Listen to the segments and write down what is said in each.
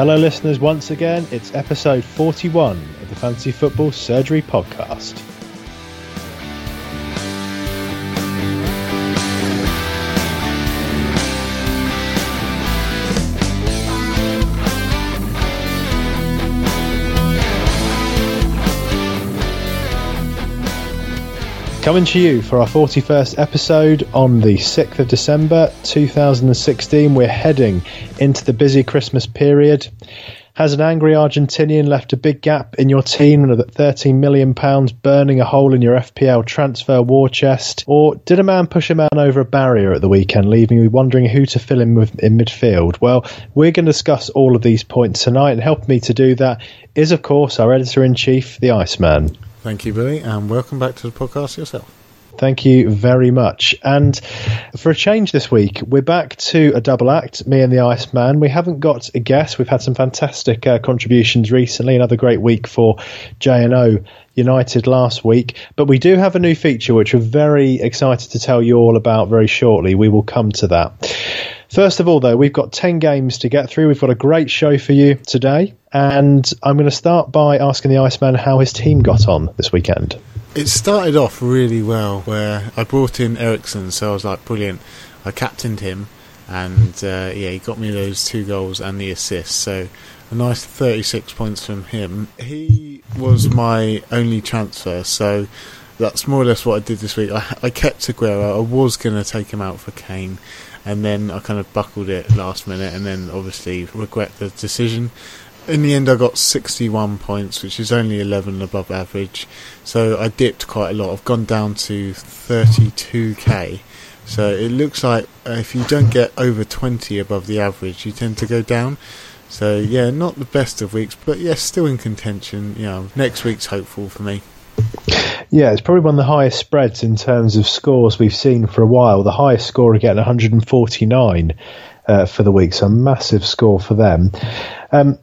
Hello, listeners, once again. It's episode 41 of the Fantasy Football Surgery Podcast. Coming to you for our 41st episode on the 6th of December 2016. We're heading into the busy Christmas period. Has an angry Argentinian left a big gap in your team with £13 million burning a hole in your FPL transfer war chest? Or did a man push a man over a barrier at the weekend, leaving you wondering who to fill in with in midfield? Well, we're going to discuss all of these points tonight, and helping me to do that is, of course, our editor in chief, the Iceman. Thank you, Billy, and welcome back to the podcast yourself. Thank you very much. And for a change this week, we're back to a double act, me and the Iceman. We haven't got a guest. We've had some fantastic uh, contributions recently. Another great week for J&O United last week. But we do have a new feature which we're very excited to tell you all about very shortly. We will come to that. First of all, though, we've got 10 games to get through. We've got a great show for you today. And I'm going to start by asking the Iceman how his team got on this weekend. It started off really well, where I brought in Eriksen, so I was like, brilliant. I captained him, and uh, yeah, he got me those two goals and the assist. So a nice 36 points from him. He was my only transfer, so that's more or less what I did this week. I, I kept Aguero. I was going to take him out for Kane, and then I kind of buckled it last minute, and then obviously regret the decision. In the end, I got 61 points, which is only 11 above average. So I dipped quite a lot. I've gone down to 32k. So it looks like uh, if you don't get over 20 above the average, you tend to go down. So yeah, not the best of weeks, but yes, still in contention. Know, next week's hopeful for me. Yeah, it's probably one of the highest spreads in terms of scores we've seen for a while. The highest score again, 149 uh, for the week, so massive score for them. Um,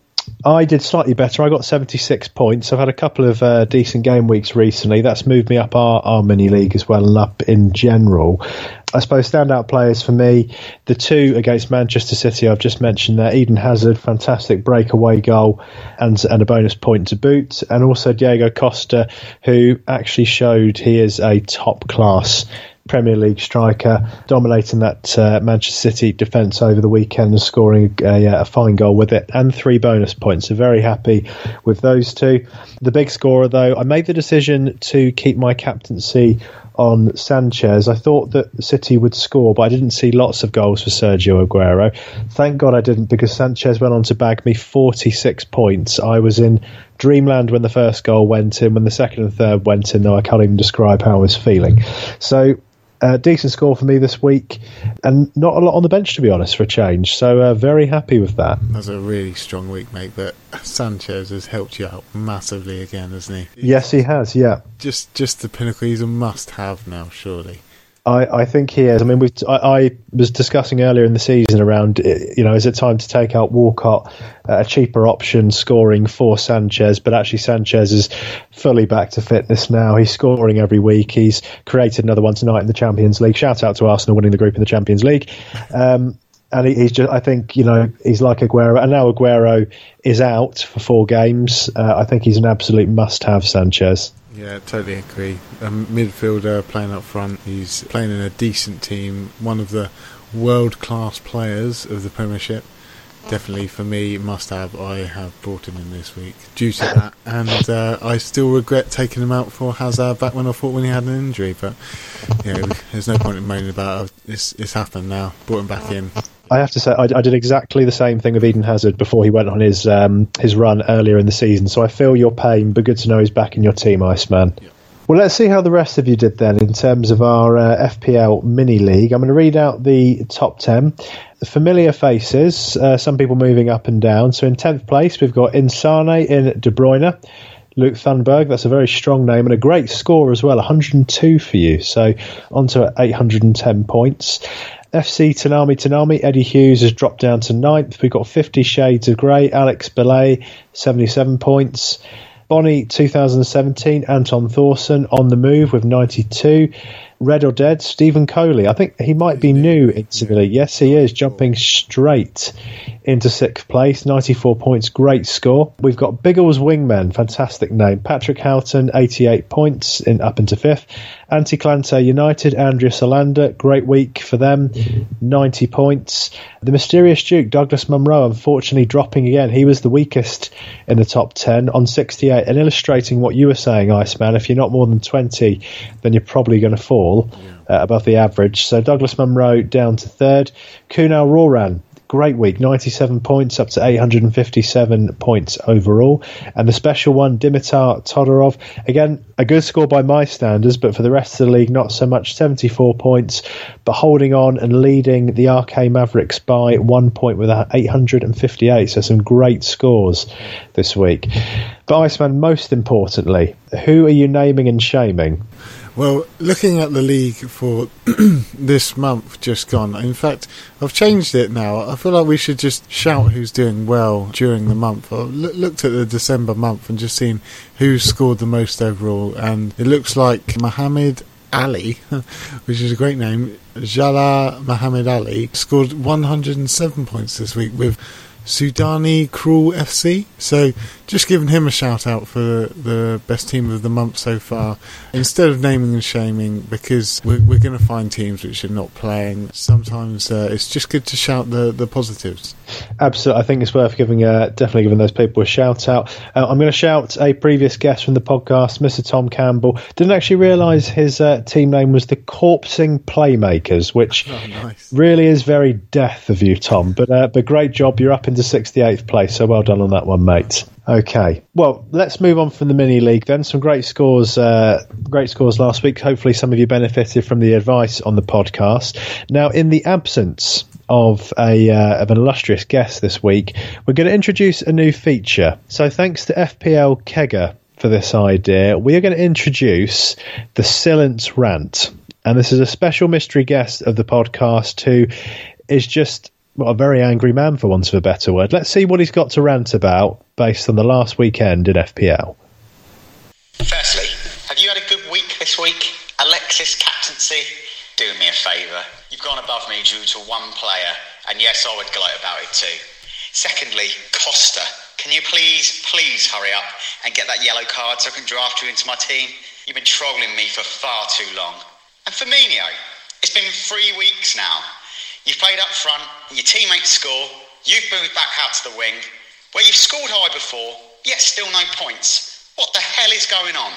I did slightly better. I got 76 points. I've had a couple of uh, decent game weeks recently. That's moved me up our, our mini league as well and up in general. I suppose standout players for me, the two against Manchester City I've just mentioned there, Eden Hazard, fantastic breakaway goal and, and a bonus point to boot, and also Diego Costa, who actually showed he is a top class Premier League striker, dominating that uh, Manchester City defence over the weekend and scoring a, a, fine goal with it and three bonus points. So very happy with those two. The big scorer, though, I made the decision to keep my captaincy on Sanchez. I thought that City would score, but I didn't see lots of goals for Sergio Aguero. Thank God I didn't because Sanchez went on to bag me 46 points. I was in dreamland when the first goal went in. When the second and third went in, though, I can't even describe how I was feeling. So uh, decent score for me this week, and not a lot on the bench to be honest for a change. So uh, very happy with that. That's a really strong week, mate. But Sanchez has helped you out massively again, hasn't he? Yes, he has. Yeah, just just the pinnacle. He's a must-have now, surely. I, I think he is. I mean, I, I, was discussing earlier in the season around, you know, is it time to take out Walcott, a cheaper option scoring for Sanchez? But actually, Sanchez is fully back to fitness now. He's scoring every week. He's created another one tonight in the Champions League. Shout out to Arsenal winning the group in the Champions League. Um, and he, he's just, I think, you know, he's like Aguero. And now Aguero is out for four games. Uh, I think he's an absolute must have, Sanchez. Yeah, totally agree. A midfielder playing up front, he's playing in a decent team, one of the world class players of the Premiership. Definitely for me, must have. I have brought him in this week due to that, and uh, I still regret taking him out for Hazard back when I thought when he had an injury. But you know, there's no point in moaning about it. It's, it's happened now. Brought him back in. I have to say, I, I, did exactly the same thing with Eden Hazard before he went on his um, his run earlier in the season. So I feel your pain, but good to know he's back in your team, Iceman. Yeah. Well, let's see how the rest of you did then in terms of our uh, FPL mini league. I'm going to read out the top 10. The Familiar faces, uh, some people moving up and down. So in 10th place, we've got Insane in De Bruyne. Luke Thunberg, that's a very strong name and a great score as well, 102 for you. So on to 810 points. FC Tanami Tanami, Eddie Hughes has dropped down to ninth. We've got Fifty Shades of Grey, Alex Belay, 77 points. Bonnie 2017, Anton Thorson on the move with 92. Red or Dead, Stephen Coley. I think he might be new the league. Yes, he is, jumping straight into sixth place, 94 points, great score. We've got Biggles Wingman, fantastic name. Patrick Houghton, 88 points, in up into fifth. Anti-Clante United, Andrea Solander, great week for them, 90 points. The Mysterious Duke, Douglas Munro, unfortunately dropping again. He was the weakest in the top 10 on 68, and illustrating what you were saying, Iceman, if you're not more than 20, then you're probably going to fall uh, above the average. So Douglas Munro down to third. Kunal Roran, great week, 97 points up to 857 points overall. And the special one, Dimitar Todorov, again, a good score by my standards, but for the rest of the league, not so much, 74 points, but holding on and leading the RK Mavericks by one point with 858. So some great scores this week. But Iceman, most importantly, who are you naming and shaming? Well, looking at the league for this month just gone, in fact, I've changed it now. I feel like we should just shout who's doing well during the month. I've looked at the December month and just seen who scored the most overall, and it looks like Mohammed Ali, which is a great name, Jala Mohammed Ali, scored 107 points this week with Sudani Cruel FC. So just giving him a shout out for the best team of the month so far. Instead of naming and shaming, because we're, we're going to find teams which are not playing. Sometimes uh, it's just good to shout the, the positives. Absolutely, I think it's worth giving uh, definitely giving those people a shout out. Uh, I'm going to shout a previous guest from the podcast, Mr. Tom Campbell. Didn't actually realise his uh, team name was the Corpsing Playmakers, which oh, nice. really is very death of you, Tom. But uh, but great job, you're up into 68th place, so well done on that one, mate. Okay, well, let's move on from the mini league then. Some great scores, uh, great scores last week. Hopefully, some of you benefited from the advice on the podcast. Now, in the absence of a uh, of an illustrious guest this week, we're going to introduce a new feature. So, thanks to FPL Kegger for this idea, we are going to introduce the Silence Rant, and this is a special mystery guest of the podcast who is just well, a very angry man, for want of a better word. Let's see what he's got to rant about based on the last weekend in FPL. Firstly, have you had a good week this week? Alexis captaincy? Do me a favour. You've gone above me due to one player, and yes, I would gloat about it too. Secondly, Costa. Can you please, please hurry up and get that yellow card so I can draft you into my team? You've been trolling me for far too long. And Firmino, it's been three weeks now. You've played up front, your teammates score, you've moved back out to the wing, where you've scored high before, yet still no points. What the hell is going on?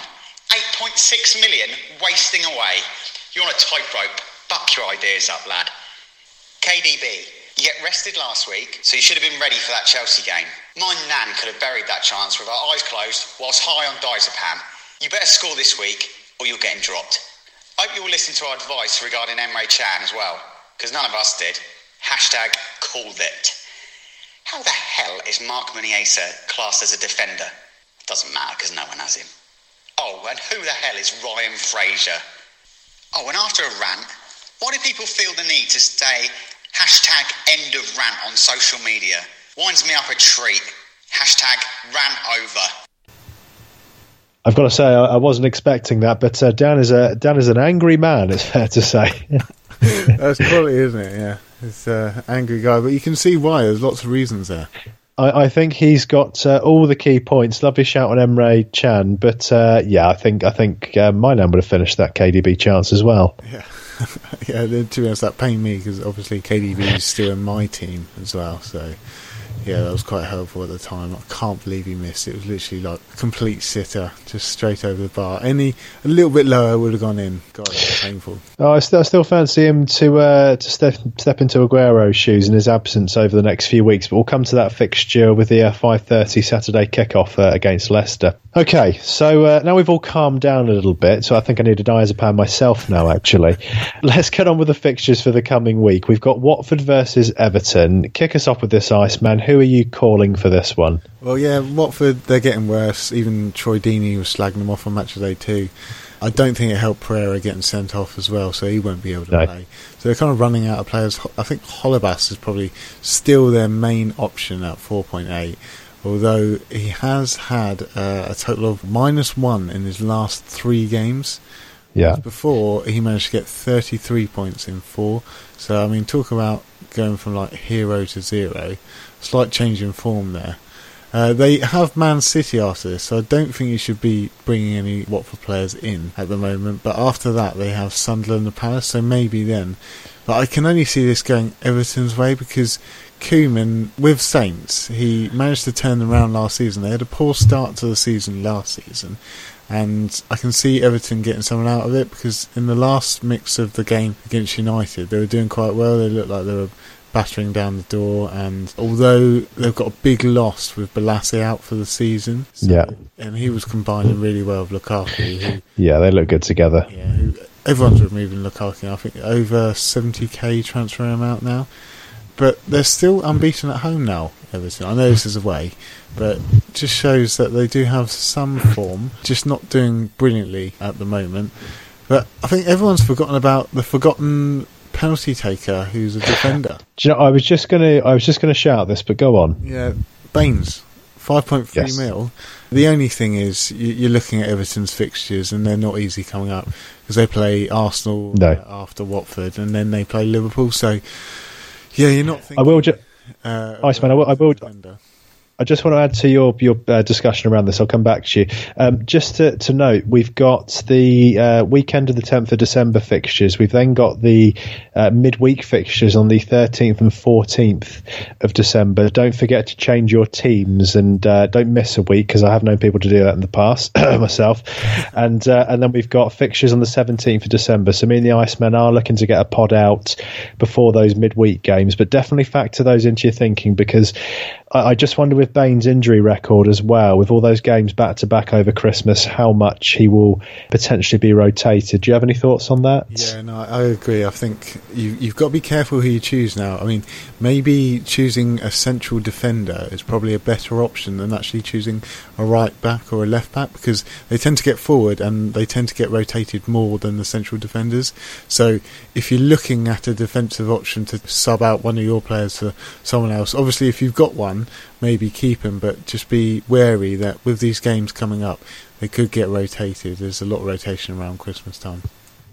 8.6 million wasting away. You're on a tightrope. Buck your ideas up, lad. KDB, you get rested last week, so you should have been ready for that Chelsea game. My nan could have buried that chance with her eyes closed whilst high on diazepam. You better score this week, or you're getting dropped. Hope you will listen to our advice regarding Emre Can as well because none of us did. Hashtag called it. How the hell is Marc Muniesa classed as a defender? It doesn't matter because no one has him. Oh, and who the hell is Ryan Fraser? Oh, and after a rant, why do people feel the need to say hashtag end of rant on social media? Winds me up a treat. Hashtag rant over. I've got to say, I, wasn't expecting that, but uh, Dan is a Dan is an angry man. It's fair to say. That's quality, isn't it? Yeah, it's an uh, angry guy, but you can see why. There's lots of reasons there. I, I think he's got uh, all the key points. Lovely shout on Emre Can, but uh, yeah, I think I think uh, my name would have finished that KDB chance as well. Yeah, yeah. To be honest, that pained me because obviously KDB is still in my team as well. So yeah, that was quite helpful at the time. I can't believe he missed. It was literally like a complete sitter, just straight over the bar. Any a little bit lower would have gone in. God, it was painful. Oh, I still, I still fancy him to uh, to step step into Aguero's shoes in his absence over the next few weeks. But we'll come to that fixture with the uh, five thirty Saturday kickoff uh, against Leicester. Okay, so uh, now we've all calmed down a little bit. So I think I need a diazepam myself now. Actually, let's get on with the fixtures for the coming week. We've got Watford versus Everton. Kick us off with this, Iceman. Who are you calling for this one? Well, yeah, Watford, they're getting worse. Even Troy Deeney was slagging them off on match of day two. I don't think it helped Pereyra getting sent off as well, so he won't be able to no. play. So they're kind of running out of players. I think Holebas is probably still their main option at 4.8. although he has had uh, a total of minus one in his last three games. Yeah. Before he managed to get 33 points in four. So I mean, talk about going from like hero to zero. Slight change in form there. Uh, they have Man City after this, so I don't think you should be bringing any Watford players in at the moment. But after that, they have Sunderland and Palace, so maybe then. But I can only see this going Everton's way because Koeman, with Saints, he managed to turn them around last season. They had a poor start to the season last season, and I can see Everton getting someone out of it because in the last mix of the game against United, they were doing quite well. They looked like they were battering down the door. And although they've got a big loss with Bolasie out for the season, so, yeah, and he was combining really well with Lukaku. Who, yeah, they look good together. Yeah, who, everyone's removing Lukaku. I think over 70k transfer amount now, but they're still unbeaten at home now. Everton. I know this is away, but just shows that they do have some form, just not doing brilliantly at the moment. But I think everyone's forgotten about the forgotten penalty taker who's a defender. Do you know? I was just gonna, I was just gonna shout this, but go on. Yeah, Baines, five point three yes. mil. The only thing is, you're looking at Everton's fixtures, and they're not easy coming up because they play Arsenal no. after Watford, and then they play Liverpool. So, yeah, you're not. Thinking, I will just. Uh, Iceman, I will. I will I just want to add to your your uh, discussion around this. I'll come back to you. Um, just to, to, note, we've got the uh, weekend of the 10th of December fixtures. We've then got the uh, midweek fixtures on the 13th and 14th of December. Don't forget to change your teams and uh, don't miss a week because I have known people to do that in the past myself. And uh, and then we've got fixtures on the 17th of December. So me and the Iceman are looking to get a pod out before those midweek games, but definitely factor those into your thinking because I, I just wonder with Baines' injury record as well, with all those games back to back over Christmas, how much he will potentially be rotated. Do you have any thoughts on that? Yeah, no, I agree. I think you, you've got to be careful who you choose now. I mean, maybe choosing a central defender is probably a better option than actually choosing a right back or a left back because they tend to get forward and they tend to get rotated more than the central defenders. So if you're looking at a defensive option to sub out one of your players for someone else, obviously if you've got one, maybe keep him, but just be wary that with these games coming up, they could get rotated. There's a lot of rotation around Christmas time.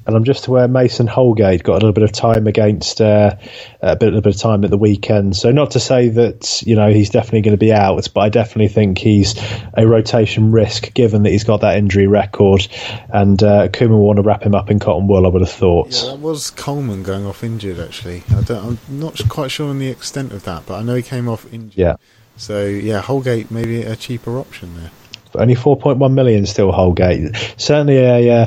And I'm just aware Mason Holgate got a little bit of time against uh, a bit, a bit of time at the weekend. So not to say that you know he's definitely going to be out, but I definitely think he's a rotation risk given that he's got that injury record. And uh, will want to wrap him up in cotton wool. I would have thought. Yeah, that was Coleman going off injured. Actually, I am not quite sure on the extent of that, but I know he came off injured. Yeah. So yeah, Holgate maybe a cheaper option there only 4.1 million still Holgate. Certainly, a uh,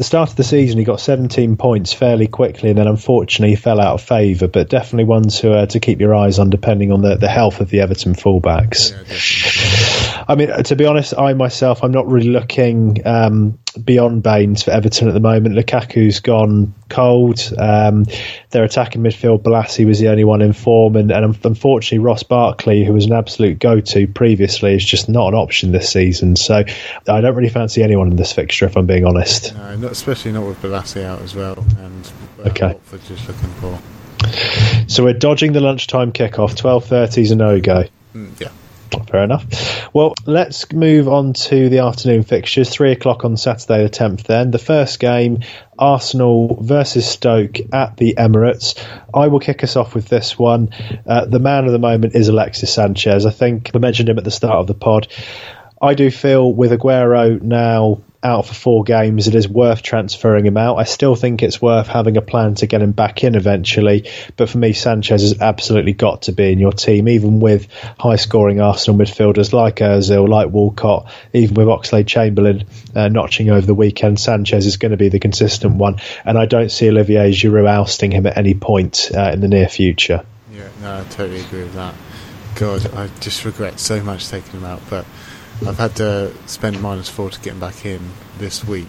start of the season he got 17 points fairly quickly, and then unfortunately he fell out of favour. But definitely one to uh, to keep your eyes on, depending on the, the health of the Everton fullbacks. Yeah, I mean, to be honest, I myself I'm not really looking um, beyond Baines for Everton at the moment. Lukaku's gone cold. Um, their attacking midfield, Bolasie was the only one in form, and, and unfortunately Ross Barkley, who was an absolute go-to previously, is just not an option this season. So I don't really fancy anyone in this fixture, if I'm being honest. No, not, especially not with Bolasie out as well, and uh, okay. Watford just looking for. So we're dodging the lunchtime kickoff. Twelve thirty is a no go. Mm, yeah. Fair enough. Well, let's move on to the afternoon fixtures. Three o'clock on Saturday the 10th, then. The first game, Arsenal versus Stoke at the Emirates. I will kick us off with this one. Uh, the man of the moment is Alexis Sanchez. I think I mentioned him at the start of the pod. I do feel with Aguero now out for four games, it is worth transferring him out. I still think it's worth having a plan to get him back in eventually. But for me, Sanchez has absolutely got to be in your team, even with high scoring Arsenal midfielders like Ozil, like Walcott, even with Oxlade Chamberlain uh, notching over the weekend. Sanchez is going to be the consistent one. And I don't see Olivier Giroud ousting him at any point uh, in the near future. Yeah, no, I totally agree with that. God, I just regret so much taking him out. But I've had to spend minus four to get him back in this week.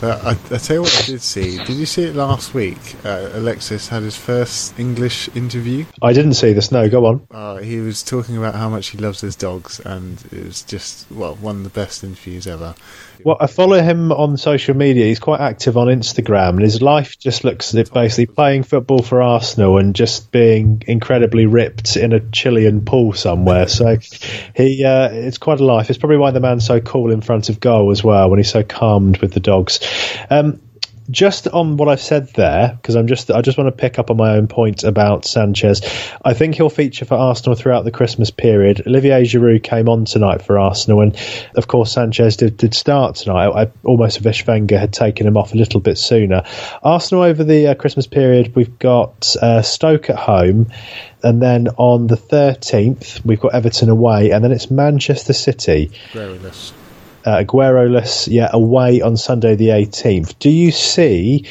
But I, I tell you what I did see. Did you see it last week? Uh, Alexis had his first English interview. I didn't see this. No, go on. Uh, he was talking about how much he loves his dogs, and it was just well one of the best interviews ever. Well, I follow him on social media. He's quite active on Instagram, and his life just looks as basically playing football for Arsenal and just being incredibly ripped in a Chilean pool somewhere. So he, uh, it's quite a life. It's probably why the man's so cool in front of goal as well when he's so calmed with the dogs. Um, just on what I've said there, because I'm just I just want to pick up on my own point about Sanchez. I think he'll feature for Arsenal throughout the Christmas period. Olivier Giroud came on tonight for Arsenal, and of course Sanchez did, did start tonight. I almost wish Wenger had taken him off a little bit sooner. Arsenal over the uh, Christmas period, we've got uh, Stoke at home, and then on the 13th we've got Everton away, and then it's Manchester City. Uh, Aguero-less, yeah, away on Sunday the 18th. Do you see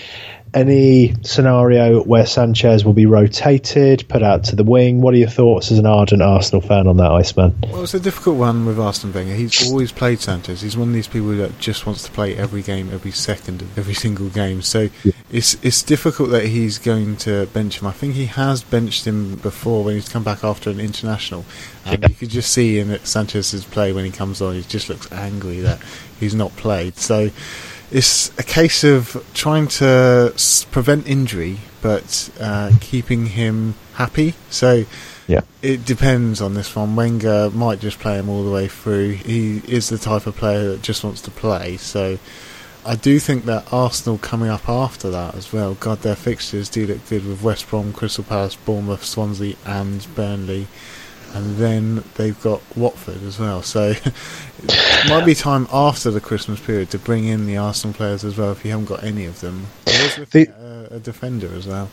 any scenario where Sanchez will be rotated, put out to the wing? What are your thoughts as an ardent Arsenal fan on that, Iceman? Well, it's a difficult one with Arsene Wenger. He's always played Sanchez. He's one of these people that just wants to play every game, every second of every single game. So Yeah. it's it's difficult that he's going to bench him. I think he has benched him before when he's come back after an international, and Yeah. you could just see in Sanchez's play when he comes on, he just looks angry that he's not played. So it's a case of trying to s- prevent injury, but uh, keeping him happy. So Yeah. it depends on this one. Wenger might just play him all the way through. He is the type of player that just wants to play. So I do think that Arsenal coming up after that as well. God, their fixtures do look good with West Brom, Crystal Palace, Bournemouth, Swansea, and Burnley. And then they've got Watford as well. So it might be time after the Christmas period to bring in the Arsenal players as well if you haven't got any of them. I was looking The- a, a defender as well.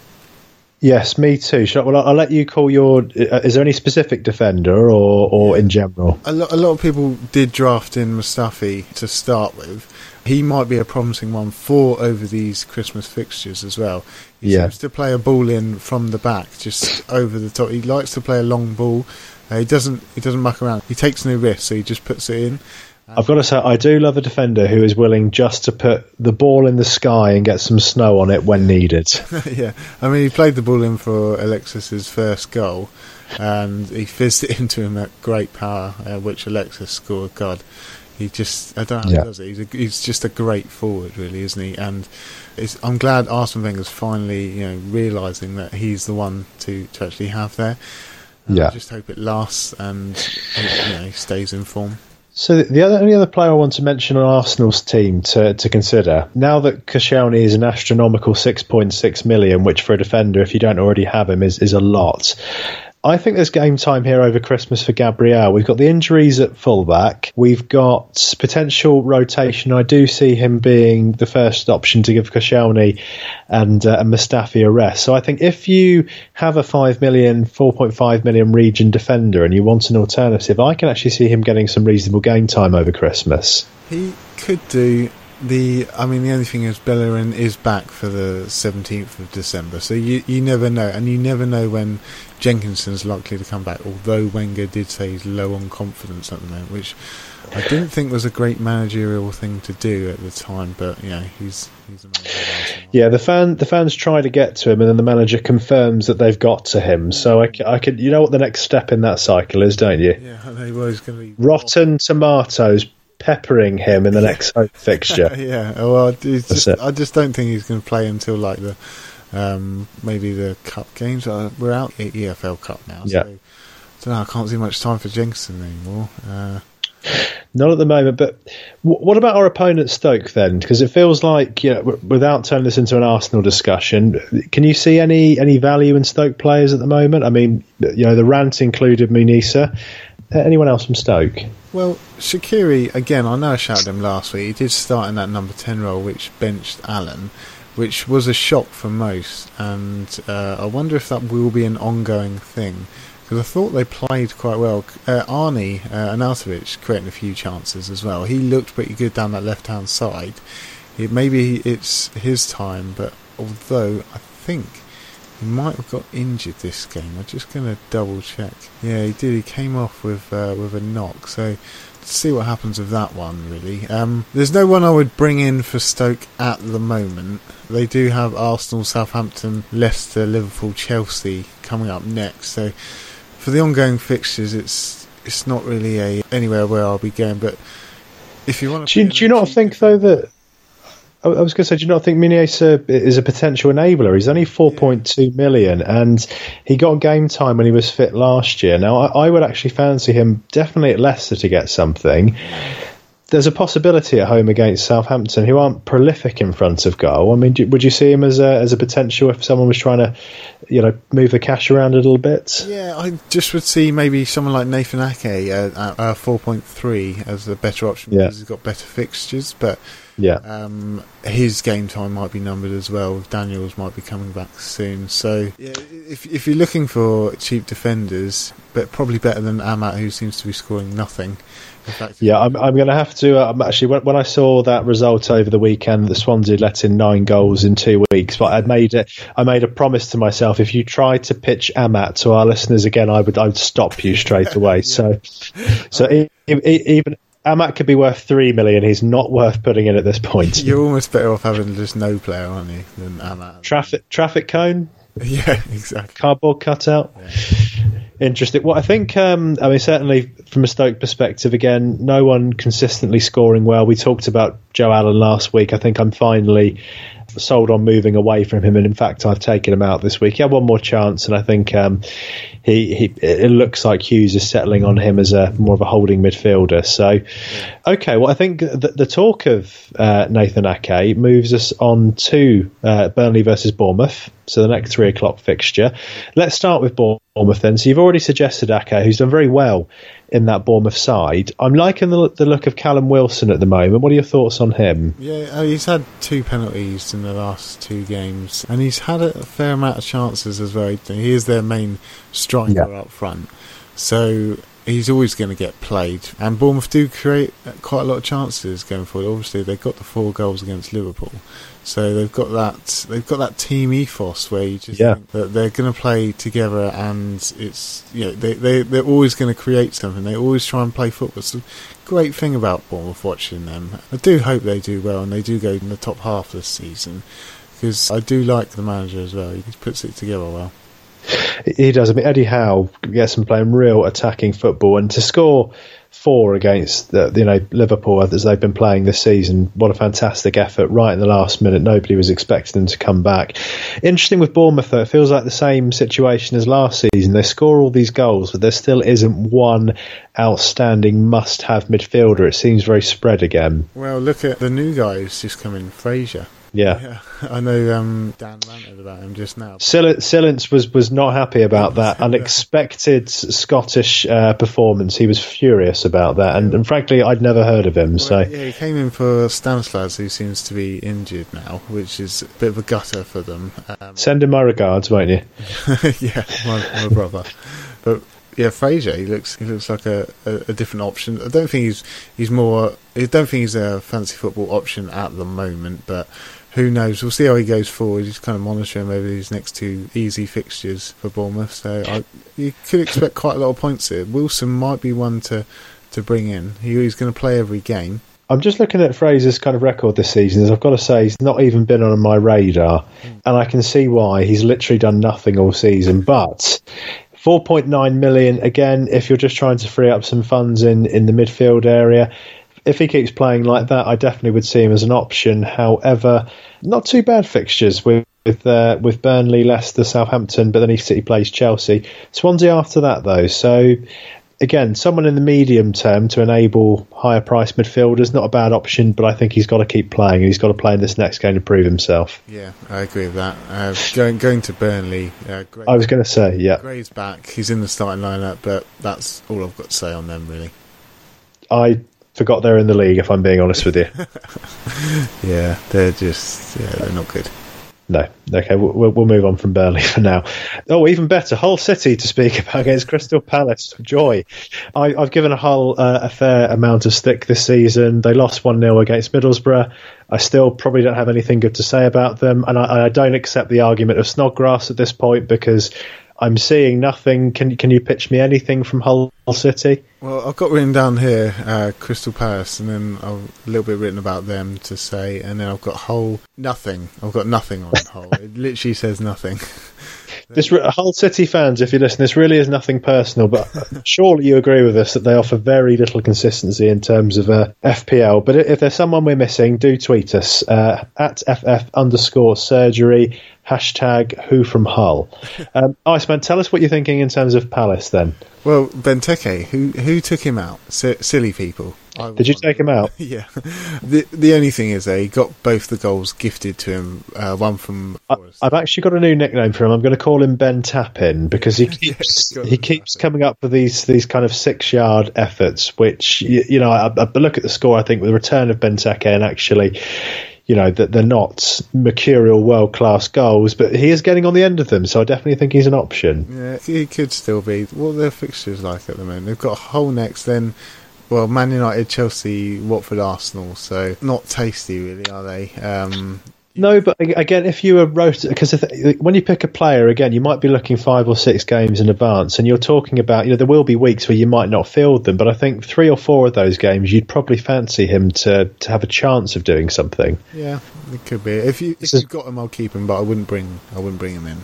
Yes, me too. I, well, I'll let you call your. Uh, is there any specific defender or, or in general? A lot, a lot of people did draft in Mustafi to start with. He might be a promising one for over these Christmas fixtures as well. He Yeah. seems to play a ball in from the back, just over the top. He likes to play a long ball. Uh, he doesn't. He doesn't muck around. He takes no risks, so he just puts it in. I've got to say, I do love a defender who is willing just to put the ball in the sky and get some snow on it when needed. yeah, I mean, he played the ball in for Alexis's first goal, and he fizzed it into him at great power, uh, which Alexis scored. God, he just—I don't know, yeah. does it. He's, a, he's just a great forward, really, isn't he? And it's, I'm glad Arsene Wenger's finally, you know, realizing that he's the one to, to actually have there. And Yeah. I just hope it lasts and you know stays in form. So the other, only other player I want to mention on Arsenal's team to, to consider now that Koscielny is an astronomical six point six million, which for a defender, if you don't already have him, is is a lot. I think there's game time here over Christmas for Gabriel. We've got the injuries at fullback. We've got potential rotation. I do see him being the first option to give Koscielny and, uh, and Mustafi a rest. So I think if you have a 5 million, 4.5 million region defender and you want an alternative, I can actually see him getting some reasonable game time over Christmas. He could do the. I mean, the only thing is Bellerin is back for the seventeenth of December, so you you never know, and you never know when Jenkinson's likely to come back. Although Wenger did say he's low on confidence at the moment, which I didn't think was a great managerial thing to do at the time, but you know he's he's a manager. Yeah, the fan the fans try to get to him, and then the manager confirms that they've got to him. So I could, you know what the next step in that cycle is, don't you? Yeah, I know well, going to be Rotten tomatoes peppering him in the next home fixture. yeah, well, just. I just don't think he's going to play until like the um, maybe the cup games. Uh, we're out at EFL Cup now, Yeah. so I don't know. I can't see much time for Jenkinson anymore. Uh, Not at the moment, but w- what about our opponent Stoke then? Because it feels like, you know, w- without turning this into an Arsenal discussion, can you see any any value in Stoke players at the moment? I mean, you know, the rant included Muniesa. Uh, Anyone else from Stoke? well, Shaqiri again. I know I shouted him last week. He did start in that number ten role, which benched Allen, which was a shock for most. And uh, I wonder if that will be an ongoing thing. Because I thought they played quite well. Uh, Arnie uh, Arnautovic creating a few chances as well. He looked pretty good down that left hand side. It, maybe it's his time, but although I think He might have got injured this game. I'm just going to double check. Yeah, he did. He came off with uh, with a knock. So see what happens with that one. Really, um, there's no one I would bring in for Stoke at the moment. They do have Arsenal, Southampton, Leicester, Liverpool, Chelsea coming up next. So for the ongoing fixtures, it's it's not really a anywhere where I'll be going. But if you want to, do do you not think though that I was going to say, do you not think Muniesa is a potential enabler? He's only 4.2 million, and he got game time when he was fit last year. Now, I, I would actually fancy him definitely at Leicester to get something there's a possibility at home against Southampton, who aren't prolific in front of goal. I mean, do, would you see him as a as a potential if someone was trying to, you know, move the cash around a little bit? Yeah, I just would see maybe someone like Nathan Ake uh, at uh, four point three as the better option yeah. because he's got better fixtures, but. Yeah, um, his game time might be numbered as well. Daniels might be coming back soon, so yeah, if if you're looking for cheap defenders, but probably better than Amat, who seems to be scoring nothing, yeah, I'm, I'm going to have to. Uh, actually, when, when, I saw that result over the weekend, the Swansea let in nine goals in two weeks. But I made it. I made a promise to myself: if you tried to pitch Amat to our listeners again, I would. I would stop you straight away. yeah. So, so even Amat could be worth three million. He's not worth putting in at this point. You're almost better off having just no player, aren't you, than Amat? Traffic traffic cone. Yeah, exactly. Cardboard cutout. Yeah interesting. Well, I think, um, I mean, certainly from a Stoke perspective, again, no one consistently scoring well. We talked about Joe Allen last week. I think I'm finally sold on moving away from him, and in fact, I've taken him out this week. He had one more chance, and I think um, he, he it looks like Hughes is settling on him as a more of a holding midfielder. So, okay, well, I think the, the talk of uh, Nathan Ake moves us on to uh, Burnley versus Bournemouth. So the next three o'clock fixture. Let's start with Bournemouth then. So you've already suggested Ake, who's done very well in that Bournemouth side. I'm liking the, the look of Callum Wilson at the moment. What are your thoughts on him? Yeah, uh, he's had two penalties in the last two games, and he's had a fair amount of chances as well. He is their main striker yeah. up front, so he's always going to get played. And Bournemouth do create quite a lot of chances going forward. Obviously, they got the four goals against Liverpool, so they've got that they've got that team ethos where you just yeah. think that they're going to play together, and it's you know they they they're always going to create something. They always try and play football. It's the great thing about Bournemouth watching them. I do hope they do well, and they do go in the top half this season because I do like the manager as well. He puts it together well. He does. I mean, Eddie Howe gets them playing real attacking football, and to score four against the, you know Liverpool as they've been playing this season. What a fantastic effort! Right in the last minute, nobody was expecting them to come back. Interesting with Bournemouth, though, it feels like the same situation as last season. They score all these goals, but there still isn't one outstanding must-have midfielder. It seems very spread again. Well, look at the new guy who's just come in, Fraser. Yeah. yeah. I know um, Dan ranted about him just now. Silence was, was not happy about that unexpected Scottish uh, performance. He was furious about that, and, and frankly, I'd never heard of him. Well, so yeah, he came in for Stanislas, who seems to be injured now, which is a bit of a gutter for them. Um, Send him my regards, won't you? yeah, my, my brother. But yeah, Fraser. He looks he looks like a, a, a, different option. I don't think he's he's more. I don't think he's a fancy football option at the moment, but who knows? We'll see how he goes forward. He's kind of monitoring over these next two easy fixtures for Bournemouth, so I, you could expect quite a lot of points here. Wilson might be one to to bring in. He, he's going to play every game. I'm just looking at Fraser's kind of record this season. As I've got to say, he's not even been on my radar, mm. and I can see why. He's literally done nothing all season, but 4.9 million again if you're just trying to free up some funds in in the midfield area if he keeps playing like that, I definitely would see him as an option. However, not too bad fixtures with with, uh, with Burnley, Leicester, Southampton, but then he City plays Chelsea. Swansea after that though, so again, someone in the medium term to enable higher price midfielders, not a bad option, but I think he's got to keep playing. And he's got to play in this next game to prove himself. Yeah, I agree with that. Uh, going going to Burnley, uh, I was going to say, yeah, Gray's back. He's in the starting lineup, but that's all I've got to say on them, really. I forgot they're in the league. If I'm being honest with you. yeah, they're just yeah, they're not good. No. Okay, we'll, we'll move on from Burnley for now. Oh, even better, Hull City to speak about against Crystal Palace. Joy. I, have given a Hull uh, a fair amount of stick this season. They lost 1 0 against Middlesbrough. I still probably don't have anything good to say about them, and I, I don't accept the argument of Snodgrass at this point because I'm seeing nothing. Can can you pitch me anything from Hull City? Well, I've got written down here uh, Crystal Palace, and then I've a little bit written about them to say, and then I've got Hull nothing. I've got nothing on Hull. it literally says nothing. This Hull City fans, if you listen, this really is nothing personal, but surely you agree with us that they offer very little consistency in terms of uh, FPL. But if there's someone we're missing, do tweet us uh, at ff underscore surgery hashtag Who from Hull. Um, Iceman, tell us what you're thinking in terms of Palace then. Well, Benteke, who who took him out? S- silly people. Did you take him out? yeah. The the only thing is that he got both the goals gifted to him. Uh, one from. I, have actually got a new nickname for him. I'm going to call him Ben Tappin because he keeps yeah, he keeps coming up with these these kind of six yard efforts. Which you, you know, I, I, look at the score. I think with the return of Benteke and actually you know that they're not mercurial world class goals, but he is getting on the end of them. So I definitely think he's an option. Yeah, he could still be. What are their fixtures like at the moment? They've got a whole next, then well, Man United, Chelsea, Watford, Arsenal. So not tasty, really, are they? Um, no, but again, if you were rotating, because when you pick a player, again, you might be looking five or six games in advance, and you're talking about, you know, there will be weeks where you might not field them, but I think three or four of those games, you'd probably fancy him to, to have a chance of doing something. Yeah, it could be. If you if you've got him, I'll keep him, but I wouldn't bring I wouldn't bring him in.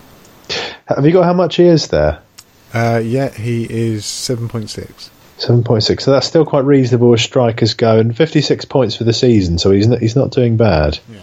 Have you got how much he is there? Uh, yeah, he is seven point six. Seven point six. So that's still quite reasonable as strikers go, and fifty six points for the season. So he's not, he's not doing bad. Yeah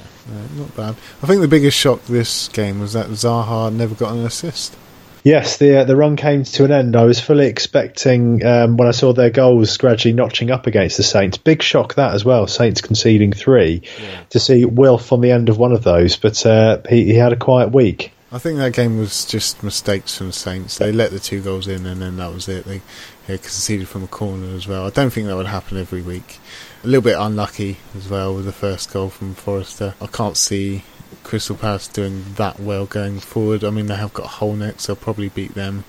not bad. I think the biggest shock this game was that Zaha never got an assist. Yes, the uh, the run came to an end. I was fully expecting um, when I saw their goals gradually notching up against the Saints. Big shock that as well. Saints conceding three yeah. to see Wilf on the end of one of those, but uh, he, he had a quiet week. I think that game was just mistakes from the Saints. They let the two goals in, and then that was it. They, they conceded from a corner as well. I don't think that would happen every week. A little bit unlucky as well with the first goal from Forster. I can't see Crystal Palace doing that well going forward. I mean, they have got Hull next, so they'll probably beat them.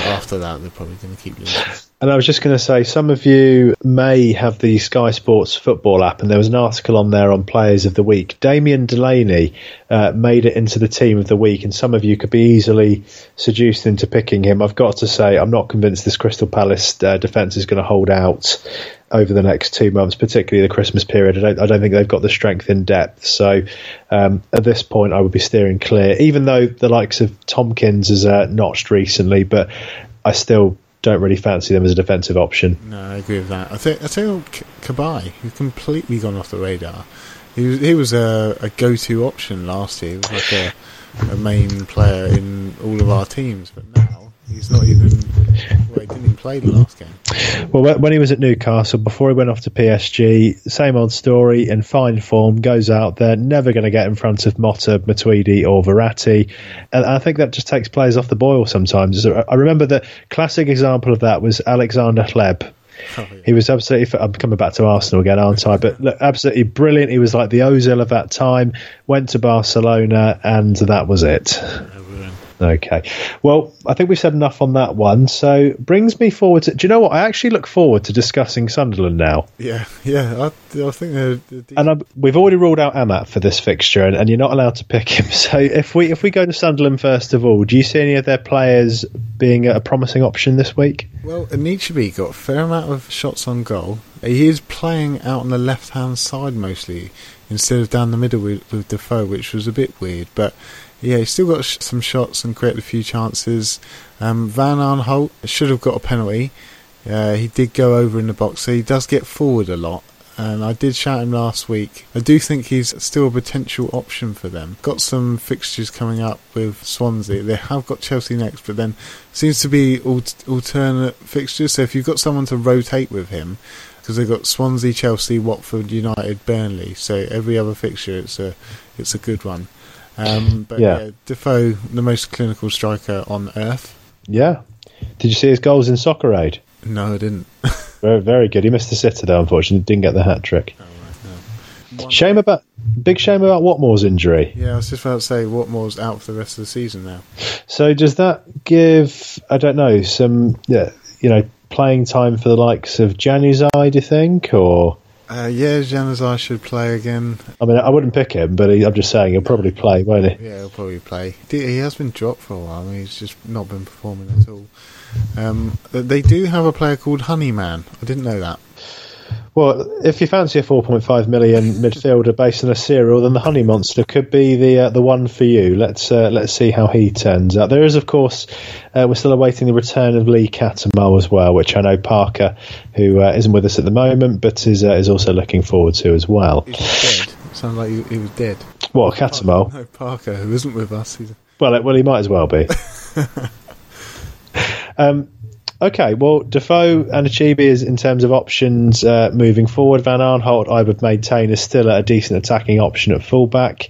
After that, they're probably going to keep losing. And I was just going to say, some of you may have the Sky Sports football app, and there was an article on there on Players of the Week. Damien Delaney uh, made it into the team of the week, and some of you could be easily seduced into picking him. I've got to say, I'm not convinced this Crystal Palace uh, defence is going to hold out over the next two months, particularly the Christmas period. I don't, I don't think they've got the strength in depth. So um, at this point, I would be steering clear, even though the likes of Tomkins has uh, notched recently, but I still don't really fancy them as a defensive option. No, I agree with that. I think I think Cabaye, who's completely gone off the radar. He was he was a, a go-to option last year. He was like a, a main player in all of our teams, but now He's not even. Well, he didn't even play the last game. Well, when he was at Newcastle, before he went off to PSG, same old story, in fine form, goes out there, never going to get in front of Motta, Matuidi, or Verratti. And I think that just takes players off the boil sometimes. I remember the classic example of that was Alexander Hleb. Oh, yeah. He was absolutely. I'm coming back to Arsenal again, aren't I? But look, absolutely brilliant. He was like the Ozil of that time. Went to Barcelona, and that was it. Okay. Well, I think we've said enough on that one. So brings me forward to. Do you know what? I actually look forward to discussing Sunderland now. Yeah, yeah. I, I think they're. they're and I'm, we've already ruled out Amat for this fixture, and, and, you're not allowed to pick him. So if we if we go to Sunderland first of all, do you see any of their players being a promising option this week? Well, Anichebe got a fair amount of shots on goal. He is playing out on the left hand side mostly instead of down the middle with, with Defoe, which was a bit weird, but yeah, he's still got sh- some shots and created a few chances. Um, Van Aanholt should have got a penalty. Uh, he did go over in the box, so he does get forward a lot. And I did shout him last week. I do think he's still a potential option for them. Got some fixtures coming up with Swansea. They have got Chelsea next, but then seems to be alternate fixtures. So if you've got someone to rotate with him, because they've got Swansea, Chelsea, Watford, United, Burnley. So every other fixture, it's a it's a good one. Um, but yeah. yeah, Defoe, the most clinical striker on earth. Yeah. Did you see his goals in Soccer Aid? No, I didn't. very, very good. He missed the sitter though, unfortunately. Didn't get the hat trick. Oh, right, Shame about big shame about Watmore's injury. Yeah, I was just about to say Watmore's out for the rest of the season now. So does that give I don't know some yeah, you know playing time for the likes of Januzaj, do you think, or Uh, yeah, Januzaj should play again. I mean I wouldn't pick him, but he, I'm just saying he'll probably play, won't he? Yeah, he'll probably play. He has been dropped for a while. I mean, he's just not been performing at all. Um, they do have a player called Honeyman. I didn't know that. Well, if you fancy a 4.5 million midfielder based on a serial, then the Honey Monster could be the uh, the one for you. Let's uh, let's see how he turns out. There is, of course, uh, we're still awaiting the return of Lee Cattermole as well, which I know Parker, who uh, isn't with us at the moment, but is uh, is also looking forward to as well. He's dead. Sounds like he, he was dead. What Cattermole? No, Parker, who isn't with us. He's, Well, well, he might as well be. um, okay, well, Defoe and Anichebe is in terms of options uh, moving forward. Van Aanholt, I would maintain, is still a decent attacking option at fullback.